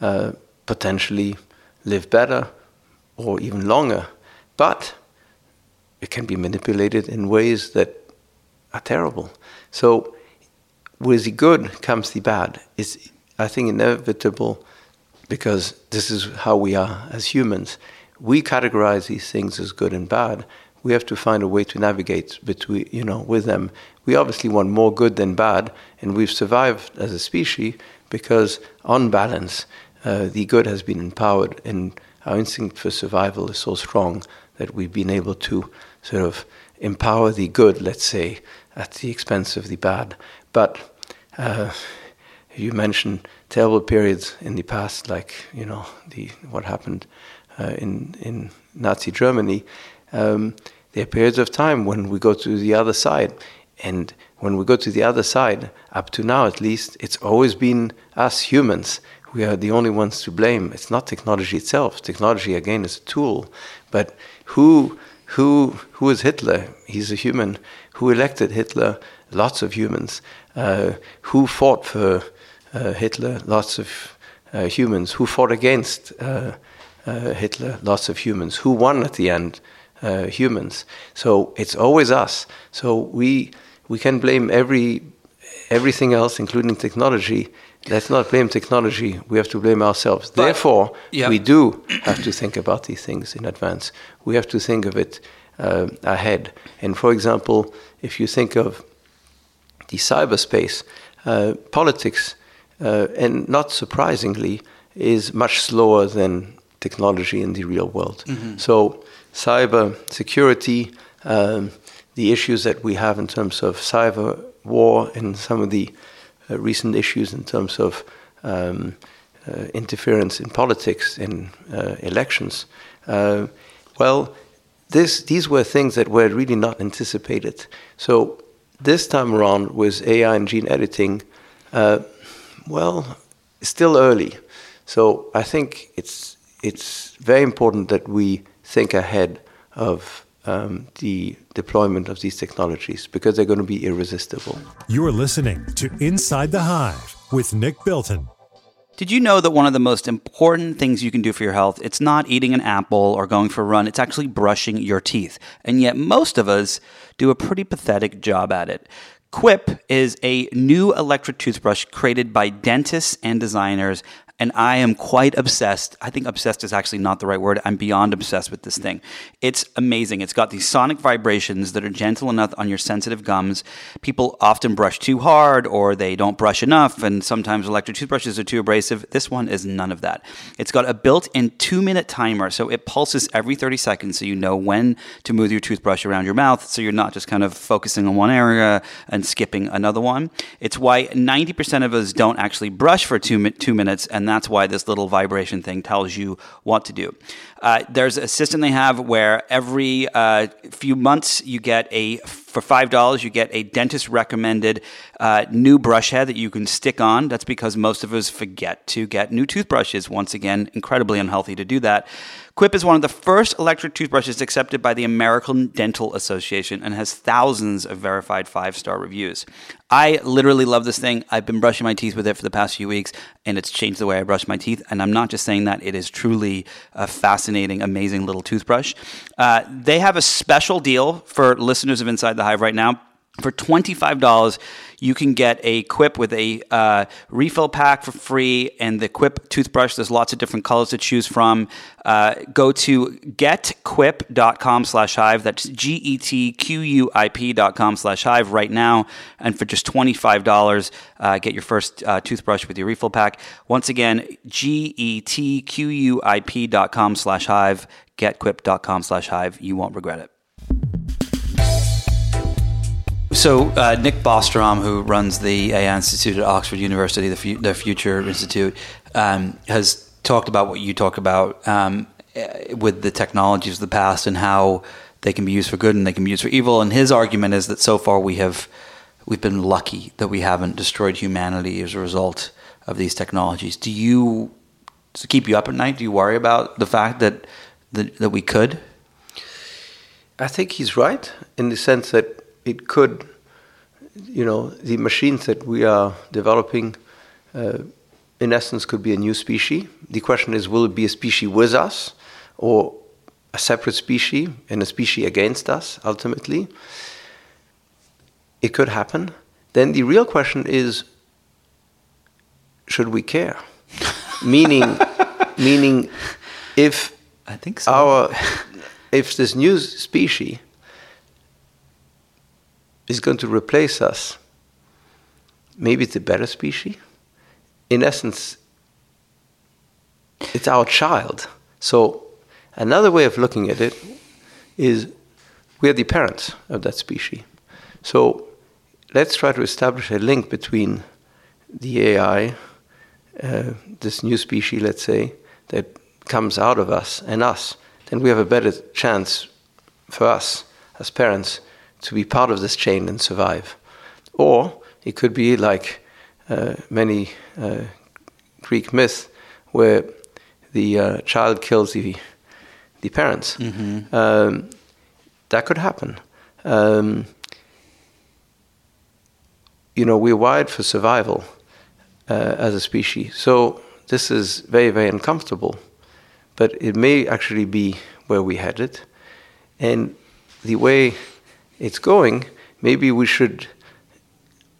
uh, potentially live better or even longer. But it can be manipulated in ways that are terrible. So, with the good comes the bad. It's, I think, inevitable because this is how we are as humans. We categorize these things as good and bad. We have to find a way to navigate between, you know, with them. We obviously want more good than bad, and we've survived as a species because, on balance, uh, the good has been empowered, and our instinct for survival is so strong that we've been able to sort of empower the good, let's say, at the expense of the bad. But uh, you mentioned terrible periods in the past, like you know the what happened uh, in in Nazi Germany. Um, there are periods of time when we go to the other side, and when we go to the other side, up to now at least, it's always been us humans. We are the only ones to blame. It's not technology itself. Technology again is a tool, but who who who is Hitler? He's a human. Who elected Hitler? Lots of humans. Uh, who fought for uh, Hitler? Lots of uh, humans. Who fought against uh, uh, Hitler? Lots of humans. Who won at the end? Uh, humans. So it's always us. So we we can blame every everything else, including technology. Let's not blame technology. We have to blame ourselves. But, Therefore, we do have to think about these things in advance. We have to think of it uh, ahead. And for example, if you think of the cyberspace, uh, politics, uh, and not surprisingly, is much slower than technology in the real world. Mm-hmm. So, cyber security, um, the issues that we have in terms of cyber war, and some of the uh, recent issues in terms of um, uh, interference in politics, in uh, elections. well, this, these were things that were really not anticipated. So this time around with AI and gene editing, uh, well, still early. So I think it's it's very important that we think ahead of um, the deployment of these technologies because they're going to be irresistible. You're listening to Inside the Hive with Nick Bilton. Did you know that one of the most important things you can do for your health, it's not eating an apple or going for a run, it's actually brushing your teeth. And yet most of us do a pretty pathetic job at it. Quip is a new electric toothbrush created by dentists and designers and I am quite obsessed. I think obsessed is actually not the right word. I'm beyond obsessed with this thing. It's amazing. It's got these sonic vibrations that are gentle enough on your sensitive gums. People often brush too hard or they don't brush enough, and sometimes electric toothbrushes are too abrasive. This one is none of that. It's got a built in two minute timer, so it pulses every 30 seconds so you know when to move your toothbrush around your mouth so you're not just kind of focusing on one area and skipping another one. It's why 90% of us don't actually brush for two, two minutes and and that's why this little vibration thing tells you what to do. Uh, there's a system they have where every uh, few months you get a for five dollars you get a dentist recommended uh, new brush head that you can stick on. That's because most of us forget to get new toothbrushes. Once again, incredibly unhealthy to do that. Quip is one of the first electric toothbrushes accepted by the American Dental Association and has thousands of verified five star reviews. I literally love this thing. I've been brushing my teeth with it for the past few weeks, and it's changed the way I brush my teeth. And I'm not just saying that, it is truly a fascinating, amazing little toothbrush. Uh, they have a special deal for listeners of Inside the Hive right now. For $25, you can get a Quip with a uh, refill pack for free and the Quip toothbrush. There's lots of different colors to choose from. Uh, go to getquip.com slash hive. That's G-E-T-Q-U-I-P dot com slash hive right now. And for just $25, uh, get your first uh, toothbrush with your refill pack. Once again, G-E-T-Q-U-I-P dot com slash hive. Getquip.com slash hive. You won't regret it. So uh, Nick Bostrom, who runs the AI Institute at Oxford University, the, F- the Future Institute, um, has talked about what you talk about um, eh, with the technologies of the past and how they can be used for good and they can be used for evil. And his argument is that so far we have we've been lucky that we haven't destroyed humanity as a result of these technologies. Do you keep you up at night? Do you worry about the fact that that, that we could? I think he's right in the sense that it could, you know, the machines that we are developing, uh, in essence, could be a new species. The question is, will it be a species with us, or a separate species and a species against us? Ultimately, it could happen. Then the real question is, should we care? meaning, meaning, if I think so. our if this new species is going to replace us, maybe it's a better species. In essence, it's our child. So, another way of looking at it is we are the parents of that species. So, let's try to establish a link between the AI, uh, this new species, let's say, that comes out of us and us. Then we have a better chance for us as parents to be part of this chain and survive. Or it could be like uh, many uh, Greek myths where the uh, child kills the, the parents. Mm-hmm. Um, that could happen. Um, you know, we're wired for survival uh, as a species. So this is very, very uncomfortable. But it may actually be where we headed. And the way it's going, maybe we should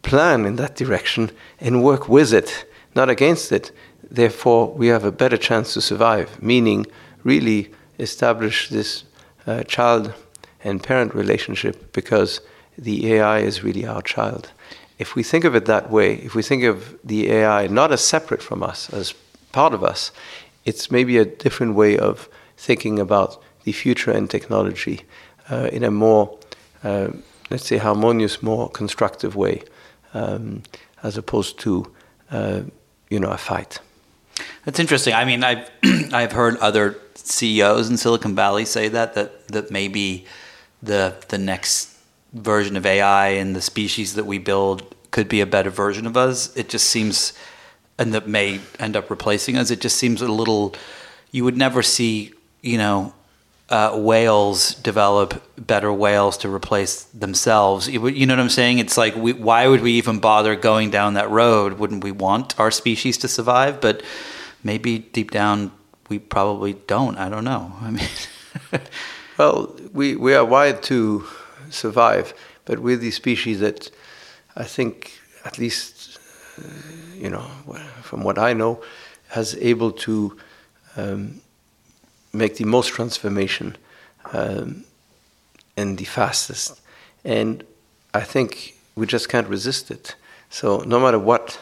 plan in that direction and work with it, not against it. Therefore, we have a better chance to survive, meaning really establish this uh, child and parent relationship because the AI is really our child. If we think of it that way, if we think of the AI not as separate from us, as part of us, it's maybe a different way of thinking about the future and technology uh, in a more let's say, harmonious, more constructive way, um, as opposed to, uh, you know, a fight. That's interesting. I mean, I've I've heard other CEOs in Silicon Valley say that that that maybe the the next version of AI and the species that we build could be a better version of us. It just seems, and that may end up replacing us. It just seems a little. You would never see, you know, uh, whales develop better whales to replace themselves. You, know what I'm saying? It's like, we, why would we even bother going down that road? Wouldn't we want our species to survive? But maybe deep down, we probably don't. I don't know. I mean, well, we, we are wired to survive, but we're the species that I think, at least, you know, from what I know, has able to. Um, make the most transformation um, and the fastest. And I think we just can't resist it. So no matter what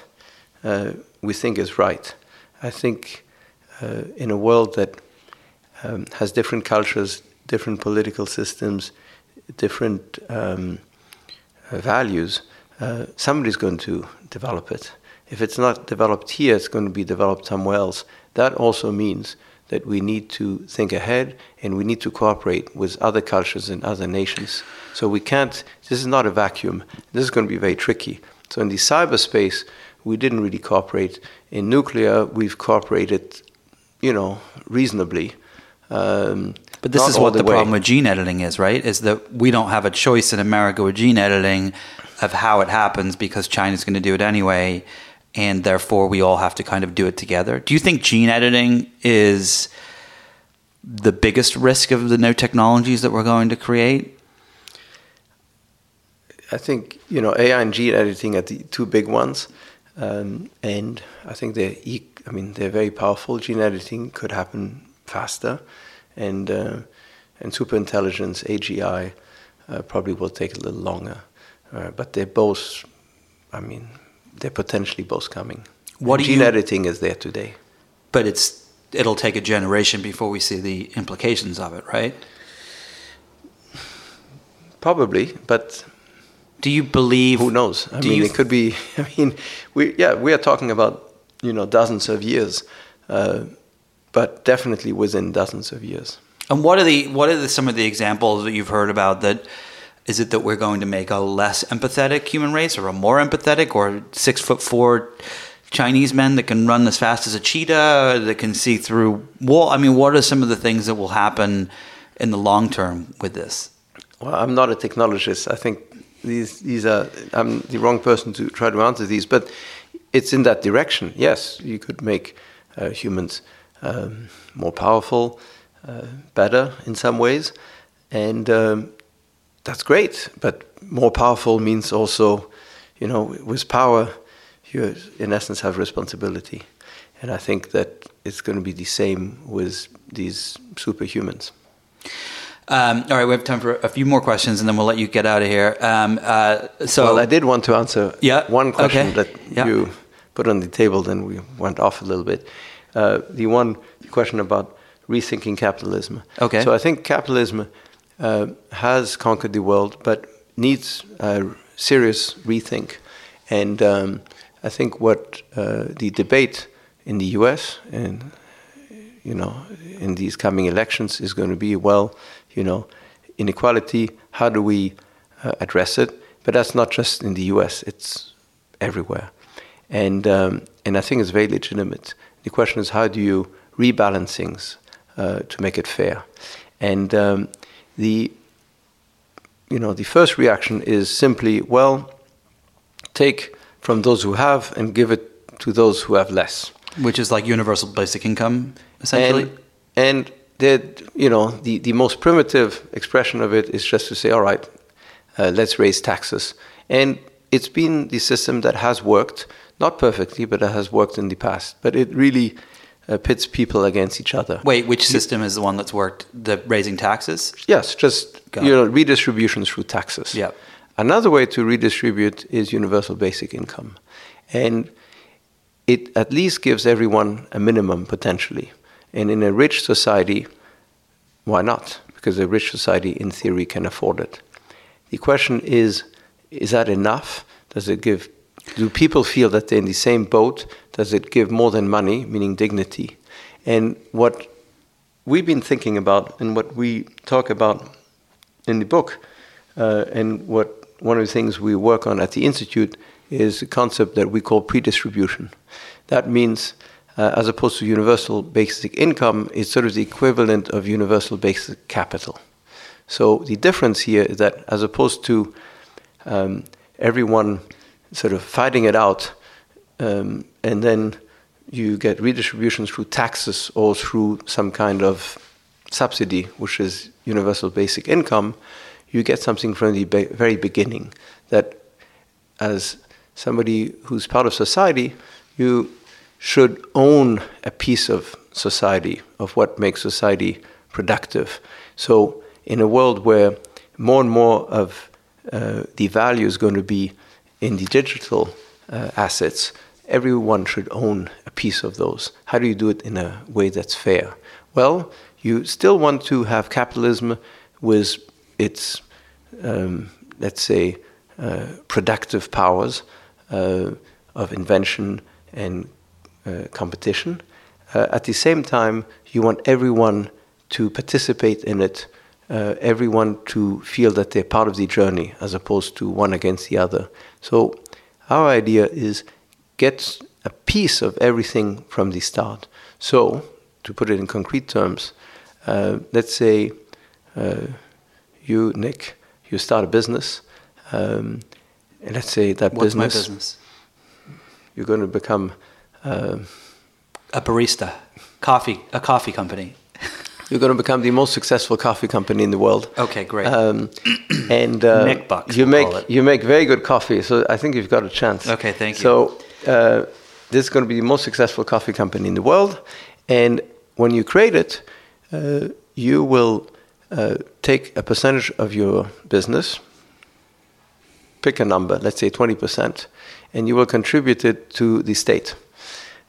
uh, we think is right, I think uh, in a world that um, has different cultures, different political systems, different um, values, uh, somebody's going to develop it. if it's not developed here, it's going to be developed somewhere else. That also means that we need to think ahead and we need to cooperate with other cultures and other nations. So we can't, this is not a vacuum. This is going to be very tricky. So in the cyberspace, we didn't really cooperate. In nuclear, we've cooperated, you know, reasonably. Um, but this is what the, way. problem with gene editing is, right? Is that we don't have a choice in America with gene editing of how it happens because China's going to do it anyway, and therefore we all have to kind of do it together. Do you think gene editing is the biggest risk of the new technologies that we're going to create? I think you know AI and gene editing are the two big ones, um, and I think they're. I mean, they're very powerful. Gene editing could happen faster, and uh, and super intelligence AGI uh, probably will take a little longer. Uh, but they're both. I mean, they're potentially both coming. What gene you- editing is there today. But it's it'll take a generation before we see the implications of it, right? Probably, but Do you believe? who knows? I mean, it could be. I mean, we yeah, we are talking about you know dozens of years, uh, but definitely within dozens of years. And what are the what are the, some of the examples that you've heard about that? Is it that we're going to make a less empathetic human race, or a more empathetic, or six foot four Chinese men that can run as fast as a cheetah, that can see through wall? I mean, what are some of the things that will happen in the long term with this? Well, I'm not a technologist. I think these these are. I'm the wrong person to try to answer these, but it's in that direction. Yes, you could make uh, humans um, more powerful, uh, better in some ways, and um, that's great. But more powerful means also, you know, with power, you in essence have responsibility, and I think that it's going to be the same with these superhumans. Um, all right, we have time for a few more questions, and then we'll let you get out of here. Um, uh, so, well, I did want to answer Yeah, one question okay, that yeah. you put on the table, then we went off a little bit. Uh, the one question about rethinking capitalism. Okay. So I think capitalism uh, has conquered the world, but needs a serious rethink. And um, I think what uh, the debate in the U.S. and you know in these coming elections is going to be well, you know, inequality. How do we uh, address it? But that's not just in the U.S. It's everywhere, and um, and I think it's very legitimate. The question is how do you rebalance things uh, to make it fair, and um, the you know the first reaction is simply well take from those who have and give it to those who have less. Which is like universal basic income, essentially. and and you know the, the most primitive expression of it is just to say all right uh, let's raise taxes. And it's been the system that has worked not perfectly but it has worked in the past. But it really uh, pits people against each other Wait, which system is the one that's worked? The raising taxes? yes just Got you it. know redistribution through taxes Yep. another way to redistribute is universal basic income and it at least gives everyone a minimum potentially. And in a rich society, why not? Because a rich society, in theory, can afford it. The question is is that enough? Does it give, do people feel that they're in the same boat? Does it give more than money, meaning dignity? And what we've been thinking about and what we talk about in the book, uh, and what one of the things we work on at the Institute is a concept that we call predistribution. That means, uh, as opposed to universal basic income, it's sort of the equivalent of universal basic capital. So the difference here is that as opposed to um, everyone sort of fighting it out, um, and then you get redistribution through taxes or through some kind of subsidy, which is universal basic income, you get something from the be- very beginning that as somebody who's part of society, you should own a piece of society, of what makes society productive. So, in a world where more and more of uh, the value is going to be in the digital uh, assets, everyone should own a piece of those. How do you do it in a way that's fair? Well, you still want to have capitalism with its, um, let's say, uh, productive powers, uh, of invention and uh, competition. Uh, at the same time, you want everyone to participate in it, uh, everyone to feel that they're part of the journey as opposed to one against the other. So, our idea is get a piece of everything from the start. So, to put it in concrete terms, uh, let's say uh, you, Nick, you start a business, um, and let's say that What's business, my business? you're going to become. um A barista, coffee, a coffee company. You're going to become the most successful coffee company in the world. Okay, great. Um, and uh, Nick Bucks, you we'll make you make very good coffee, so I think you've got a chance. Okay, thank you. So uh, this is going to be the most successful coffee company in the world, and when you create it, uh, you will uh, take a percentage of your business, pick a number, let's say 20%, and you will contribute it to the state.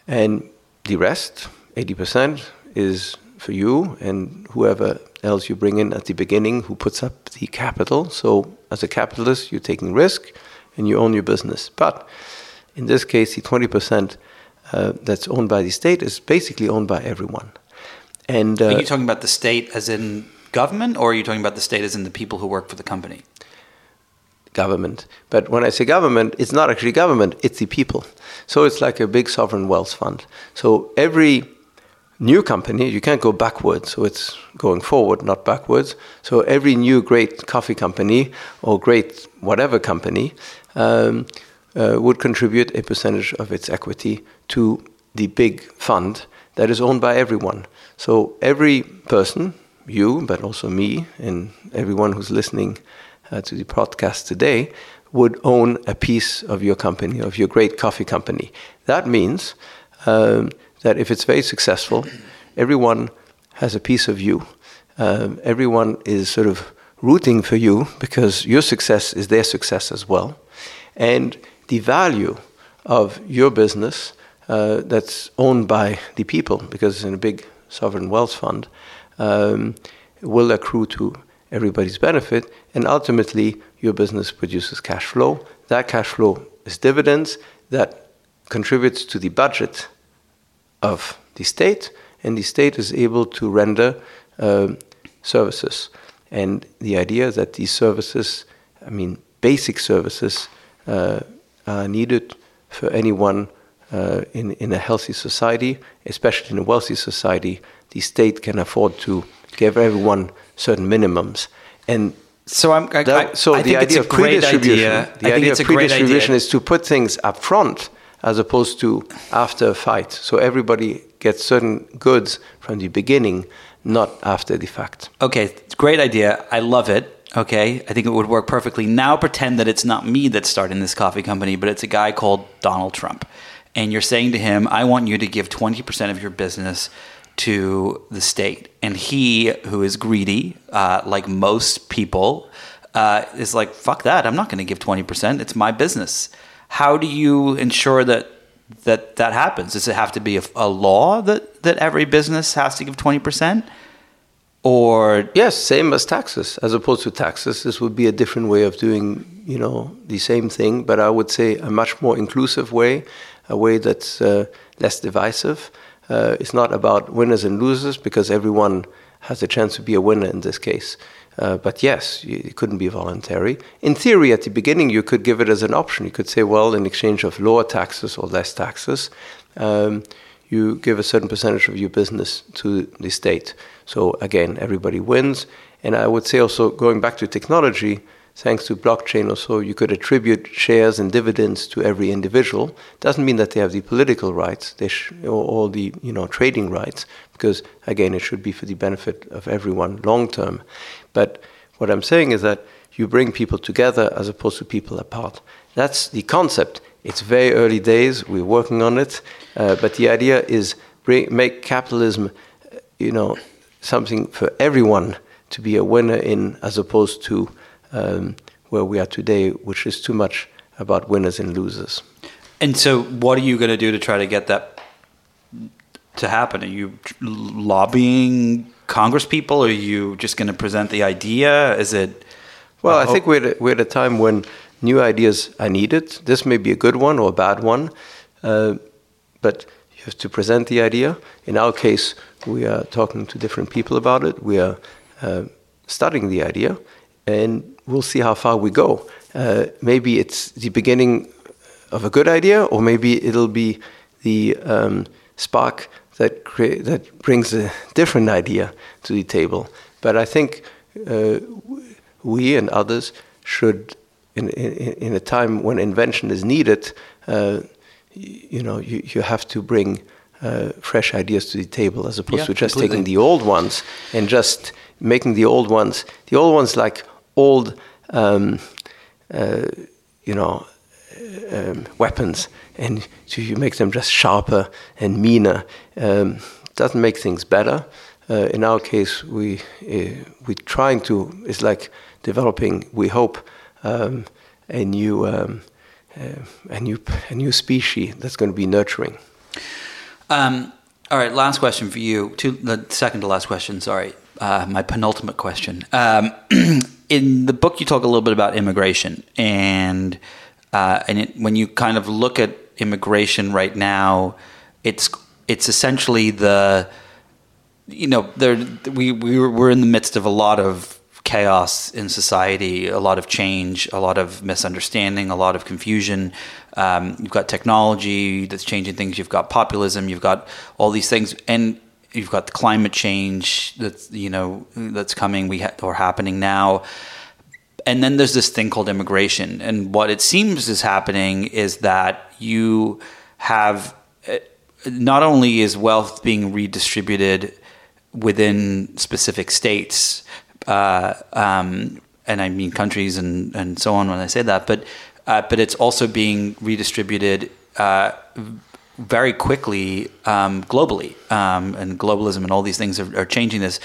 And the rest, 80%, is for you and whoever else you bring in at the beginning who puts up the capital. So, as a capitalist, you're taking risk and you own your business. But in this case, the 20% uh, that's owned by the state is basically owned by everyone. And uh, Are you talking about the state as in government, or are you talking about the state as in the people who work for the company? government. But when I say government, it's not actually government, it's the people. So it's like a big sovereign wealth fund. So every new company, you can't go backwards, so it's going forward, not backwards. So every new great coffee company or great whatever company um, uh, would contribute a percentage of its equity to the big fund that is owned by everyone. So every person, you, but also me, and everyone who's listening uh, to the podcast today would own a piece of your company, of your great coffee company. That means um, that if it's very successful, everyone has a piece of you. Um, everyone is sort of rooting for you because your success is their success as well. And the value of your business uh, that's owned by the people, because it's in a big sovereign wealth fund, um, will accrue to everybody's benefit, and ultimately your business produces cash flow. That cash flow is dividends that contributes to the budget of the state, and the state is able to render um, services. And the idea that these services, I mean, basic services, uh, are needed for anyone uh, in, in a healthy society, especially in a wealthy society. The state can afford to give everyone certain minimums. And So I'm. I, that, so I the think it's idea of great pre-distribution, idea. the I think idea it's of a great pre-distribution idea. is to put things up front as opposed to after a fight. So everybody gets certain goods from the beginning, not after the fact. Okay, great idea. I love it. Okay, I think it would work perfectly. Now pretend that it's not me that's starting this coffee company, but it's a guy called Donald Trump. And you're saying to him, I want you to give 20% of your business to the state. And he, who is greedy, uh, like most people, uh, is like, fuck that. I'm not going to give 20%. It's my business. How do you ensure that that, that happens? Does it have to be a, a law that, that every business has to give 20%? Or Yes, same as taxes. As opposed to taxes, this would be a different way of doing, you know, the same thing. But I would say a much more inclusive way, a way that's uh, less divisive. Uh, it's not about winners and losers because everyone has a chance to be a winner in this case. Uh, but yes, it couldn't be voluntary. In theory, at the beginning, you could give it as an option. You could say, well, in exchange of lower taxes or less taxes, um, you give a certain percentage of your business to the state. So again, everybody wins. And I would say also, going back to technology, thanks to blockchain also, you could attribute shares and dividends to every individual. Doesn't mean that they have the political rights, they sh- or, or the you know trading rights, because again, it should be for the benefit of everyone long term. But what I'm saying is that you bring people together as opposed to people apart. That's the concept. It's very early days. We're working on it, uh, but the idea is bring, make capitalism, you know, something for everyone to be a winner in, as opposed to um, where we are today, which is too much about winners and losers. And so, what are you going to do to try to get that to happen? Are you lobbying Congress people? Are you just going to present the idea? Is it Well, I hope- think we're at, a, we're at a time when new ideas are needed. This may be a good one or a bad one, uh, but you have to present the idea. In our case, we are talking to different people about it. We are uh, studying the idea, and we'll see how far we go. Uh, maybe it's the beginning of a good idea, or maybe it'll be the um, spark that crea- that brings a different idea to the table. But I think uh, we and others should, in, in, in, a time when invention is needed, uh, you know, you, you have to bring uh, fresh ideas to the table as opposed yeah, to just completely. taking the old ones and just making the old ones, the old ones like old, um, uh, you know, um, weapons, and you make them just sharper and meaner. Um, doesn't make things better. Uh, in our case, we uh, we trying to. It's like developing. We hope um, a new um, uh, a new a new species that's going to be nurturing. Um, all right, last question for you. Two, the second to last question. Sorry, uh, my penultimate question. Um, in the book, you talk a little bit about immigration, and uh, and it, when you kind of look at immigration right now, it's it's essentially the you know there we we we're in the midst of a lot of chaos in society, a lot of change, a lot of misunderstanding, a lot of confusion. Um, you've got technology that's changing things. You've got populism. You've got all these things, and you've got the climate change that's you know that's coming we ha- or happening now. And then there's this thing called immigration, and what it seems is happening is that you have uh, not only is wealth being redistributed within specific states, uh, um, and I mean countries and, and so on when I say that, but uh, but it's also being redistributed uh, very quickly um, globally, um, and globalism and all these things are, are, changing this.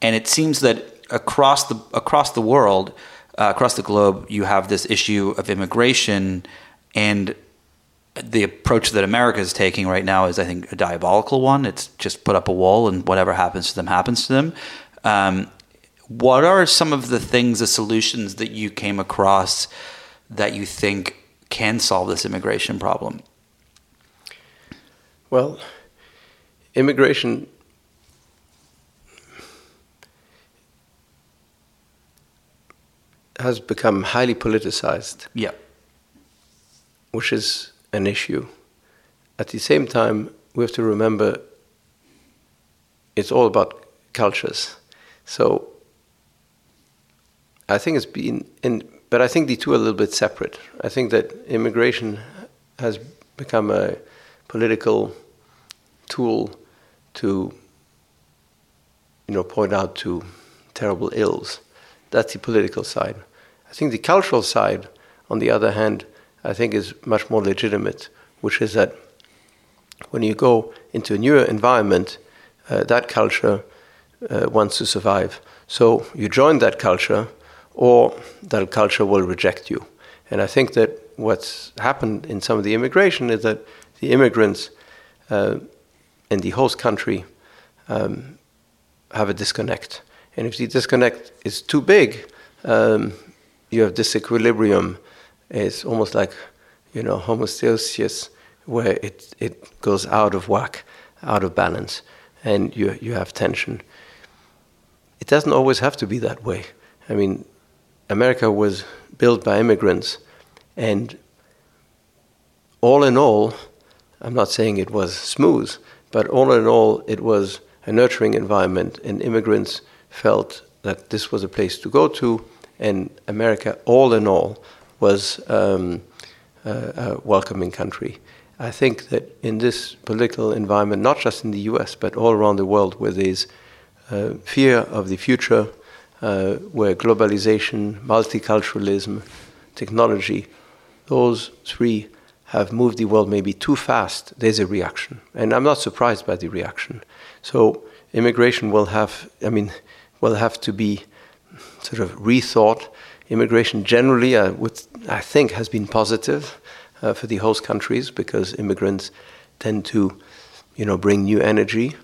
And it seems that across the across the world, uh, across the globe, you have this issue of immigration, and the approach that America is taking right now is, I think, a diabolical one. It's just put up a wall, and whatever happens to them happens to them. Um, what are some of the things, the solutions that you came across that you think can solve this immigration problem? Well, immigration has become highly politicized. Yeah. Which is an issue. At the same time, we have to remember it's all about cultures. So I think it's been in, but I think the two are a little bit separate. I think that immigration has become a political tool to, you know, point out to terrible ills. That's the political side. I think the cultural side, on the other hand, I think is much more legitimate, which is that when you go into a new environment, uh, that culture uh, wants to survive. So you join that culture, or that culture will reject you. And I think that what's happened in some of the immigration is that the immigrants uh, in the host country um, have a disconnect. And if the disconnect is too big, um, you have disequilibrium. It's almost like, you know, homeostasis, where it, it goes out of whack, out of balance, and you, you have tension. It doesn't always have to be that way. I mean, America was built by immigrants, and all in all, I'm not saying it was smooth, but all in all, it was a nurturing environment, and immigrants felt that this was a place to go to, and America, all in all, was um, a, a welcoming country. I think that in this political environment, not just in the US, but all around the world, where there's uh, fear of the future, uh, where globalization, multiculturalism, technology, those three have moved the world maybe too fast, there's a reaction. And I'm not surprised by the reaction. So immigration will have, I mean, will have to be sort of rethought. Immigration generally, I, would, I think, has been positive uh, for the host countries because immigrants tend to, you know, bring new energy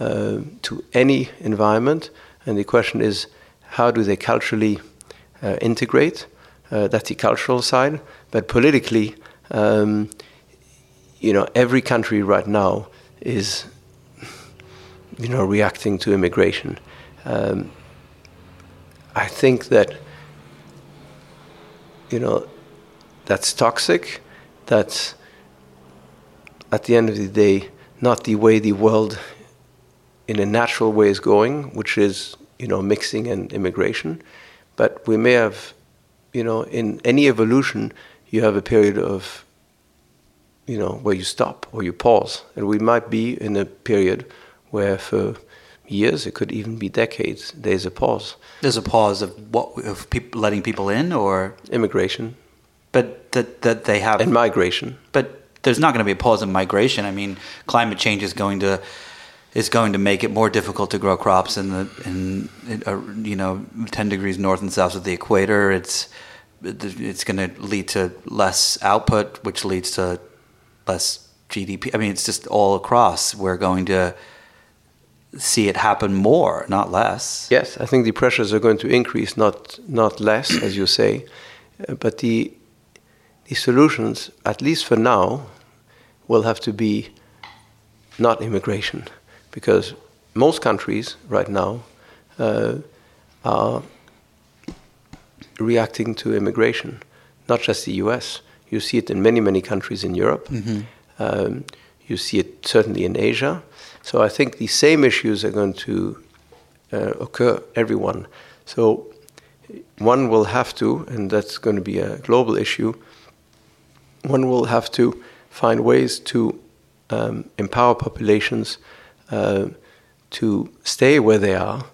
uh, to any environment. And the question is, how do they culturally uh, integrate? Uh, that's the cultural side. But politically, um, you know, every country right now is, you know, reacting to immigration. Um, I think that, you know, that's toxic. That's, at the end of the day, not the way the world in a natural way is going, which is, you know, mixing and immigration. But we may have, you know, in any evolution, you have a period of, you know, where you stop or you pause. And we might be in a period where for years, it could even be decades, there's a pause. There's a pause of what of people letting people in or Immigration but that that they have and migration. but there's not going to be a pause in migration. I mean, climate change is going to is going to make it more difficult to grow crops in the in, in uh, you know 10 degrees north and south of the equator. It's it's going to lead to less output, which leads to less GDP. I mean, it's just all across. We're going to see it happen more, not less. Yes, I think the pressures are going to increase, not not less, as you say. Uh, but the the solutions, at least for now, will have to be not immigration, because most countries right now uh, are reacting to immigration, not just the U.S. You see it in many many countries in Europe. Um, you see it certainly in Asia. So I think the same issues are going to uh, occur everyone. So one will have to, and that's going to be a global issue. One will have to find ways to um, empower populations uh, to stay where they are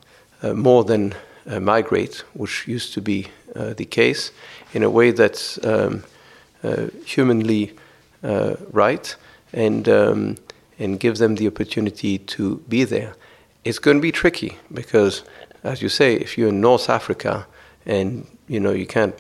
uh, more than uh, migrate, which used to be uh, the case, in a way that's um, uh, humanly right and um, and give them the opportunity to be there. It's going to be tricky because, as you say, if you're in North Africa and you know you can't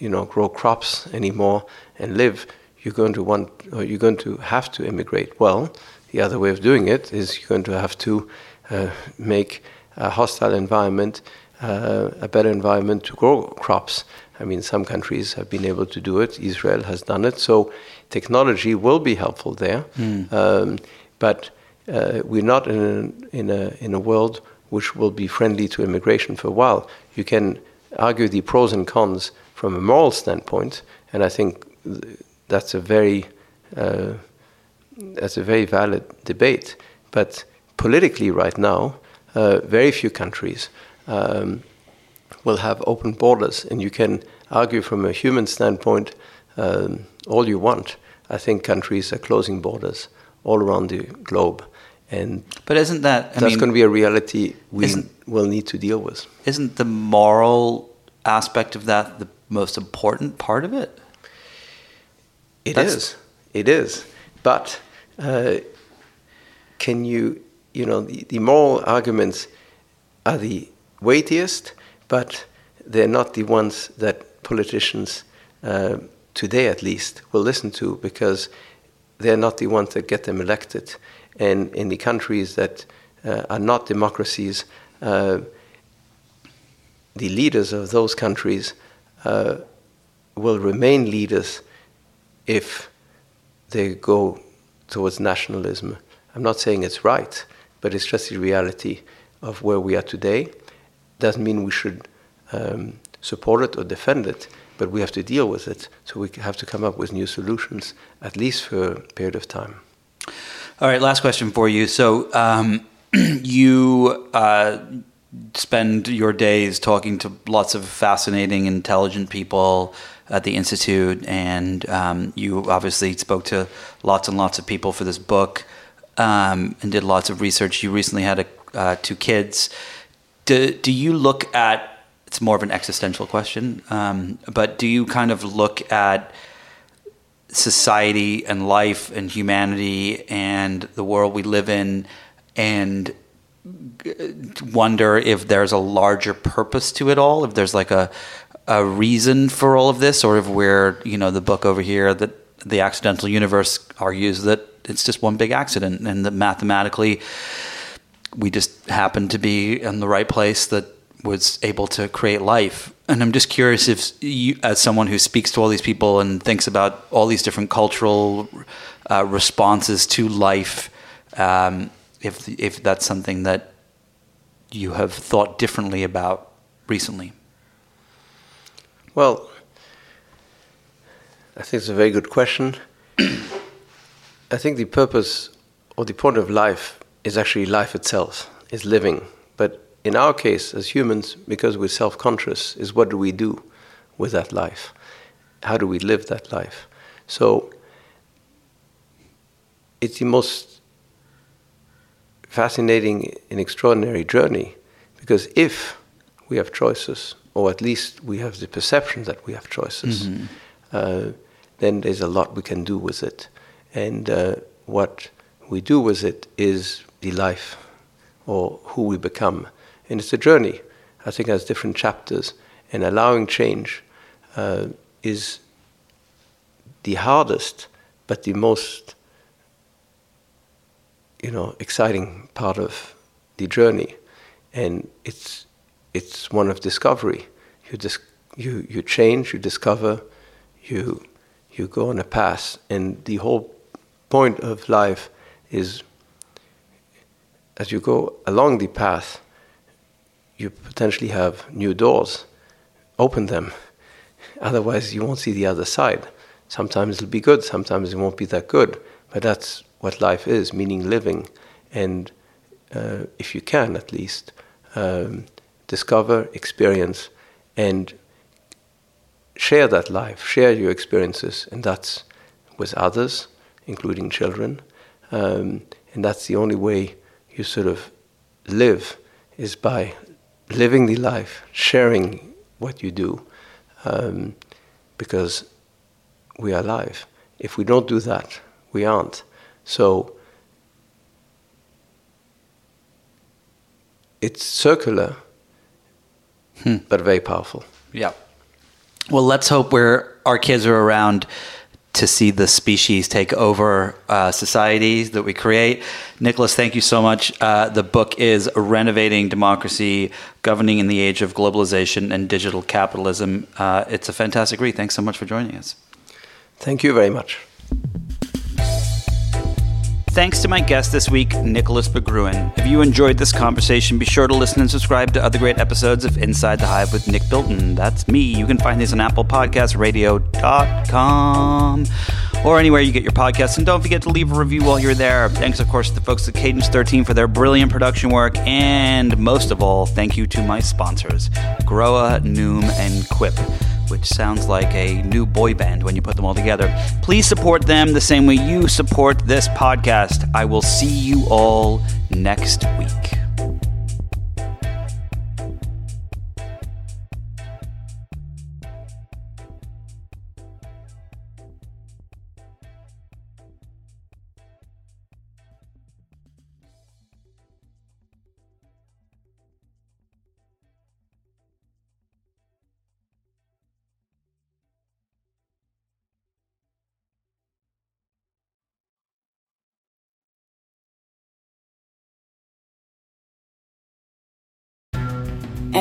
you know grow crops anymore and live, you're going to want or you're going to have to immigrate. Well, the other way of doing it is you're going to have to uh, make a hostile environment uh, a better environment to grow crops. I mean, some countries have been able to do it. Israel has done it. So technology will be helpful there. Um, but uh, we're not in a, in, a, in a world which will be friendly to immigration for a while. You can argue the pros and cons from a moral standpoint, and I think th- that's a very uh, that's a very valid debate. But politically, right now, uh, very few countries um, will have open borders, and you can argue from a human standpoint um, all you want. I think countries are closing borders all around the globe, and But isn't that I that's mean, going to be a reality we will need to deal with. isn't the moral aspect of that the most important part of it? It is. That's- It is. But uh, can you, you know, the, the moral arguments are the weightiest, but they're not the ones that politicians, uh, today at least, will listen to because they're not the ones that get them elected. And in the countries that uh, are not democracies, uh, the leaders of those countries uh, will remain leaders if they go towards nationalism. I'm not saying it's right, but it's just the reality of where we are today. Doesn't mean we should um, support it or defend it, but we have to deal with it. So we have to come up with new solutions, at least for a period of time. All right, last question for you. So, um, you uh, spend your days talking to lots of fascinating, intelligent people at the Institute, and um, you obviously spoke to lots and lots of people for this book um, and did lots of research. You recently had a, uh, two kids. Do, do you look at it's more of an existential question, um, but do you kind of look at society and life and humanity and the world we live in and wonder if there's a larger purpose to it all if there's like a a reason for all of this or if we're you know the book over here that the accidental universe argues that it's just one big accident and that mathematically we just happen to be in the right place that was able to create life. And I'm just curious if you, as someone who speaks to all these people and thinks about all these different cultural uh, responses to life, um, if if that's something that you have thought differently about recently. Well, I think it's a very good question. I think the purpose or the point of life is actually life itself, is living. But in our case, as humans, because we're self conscious, is what do we do with that life? How do we live that life? So it's the most fascinating and extraordinary journey because if we have choices, or at least we have the perception that we have choices, mm-hmm. uh, then there's a lot we can do with it. And uh, what we do with it is the life or who we become. And it's a journey. I think it has different chapters. And allowing change uh, is the hardest, but the most, you know, exciting part of the journey. And it's, it's one of discovery. You, dis- you, you change, you discover, you, you go on a path. And the whole point of life is as you go along the path, you potentially have new doors. Open them. Otherwise, you won't see the other side. Sometimes it'll be good, sometimes it won't be that good. But that's what life is meaning living. And uh, if you can, at least, um, discover, experience, and share that life, share your experiences, and that's with others, including children. Um, and that's the only way you sort of live is by living the life, sharing what you do, um, because we are alive. If we don't do that, we aren't. So it's circular, hmm. but very powerful. Yeah. Well, let's hope where our kids are around to see the species take over uh, societies that we create. Nicolas, thank you so much. Uh, the book is Renovating Democracy Governing in the Age of Globalization and Digital Capitalism. Uh, it's a fantastic read. Thanks so much for joining us. Thank you very much. Thanks to my guest this week, Nicolas Berggruen. If you enjoyed this conversation, be sure to listen and subscribe to other great episodes of Inside the Hive with Nick Bilton. That's me. You can find these on Apple Podcasts, radio.com, or anywhere you get your podcasts. And don't forget to leave a review while you're there. Thanks, of course, to the folks at Cadence 13 for their brilliant production work. And most of all, thank you to my sponsors, Grohe, Noom, and Quip which sounds like a new boy band when you put them all together. Please support them the same way you support this podcast. I will see you all next week.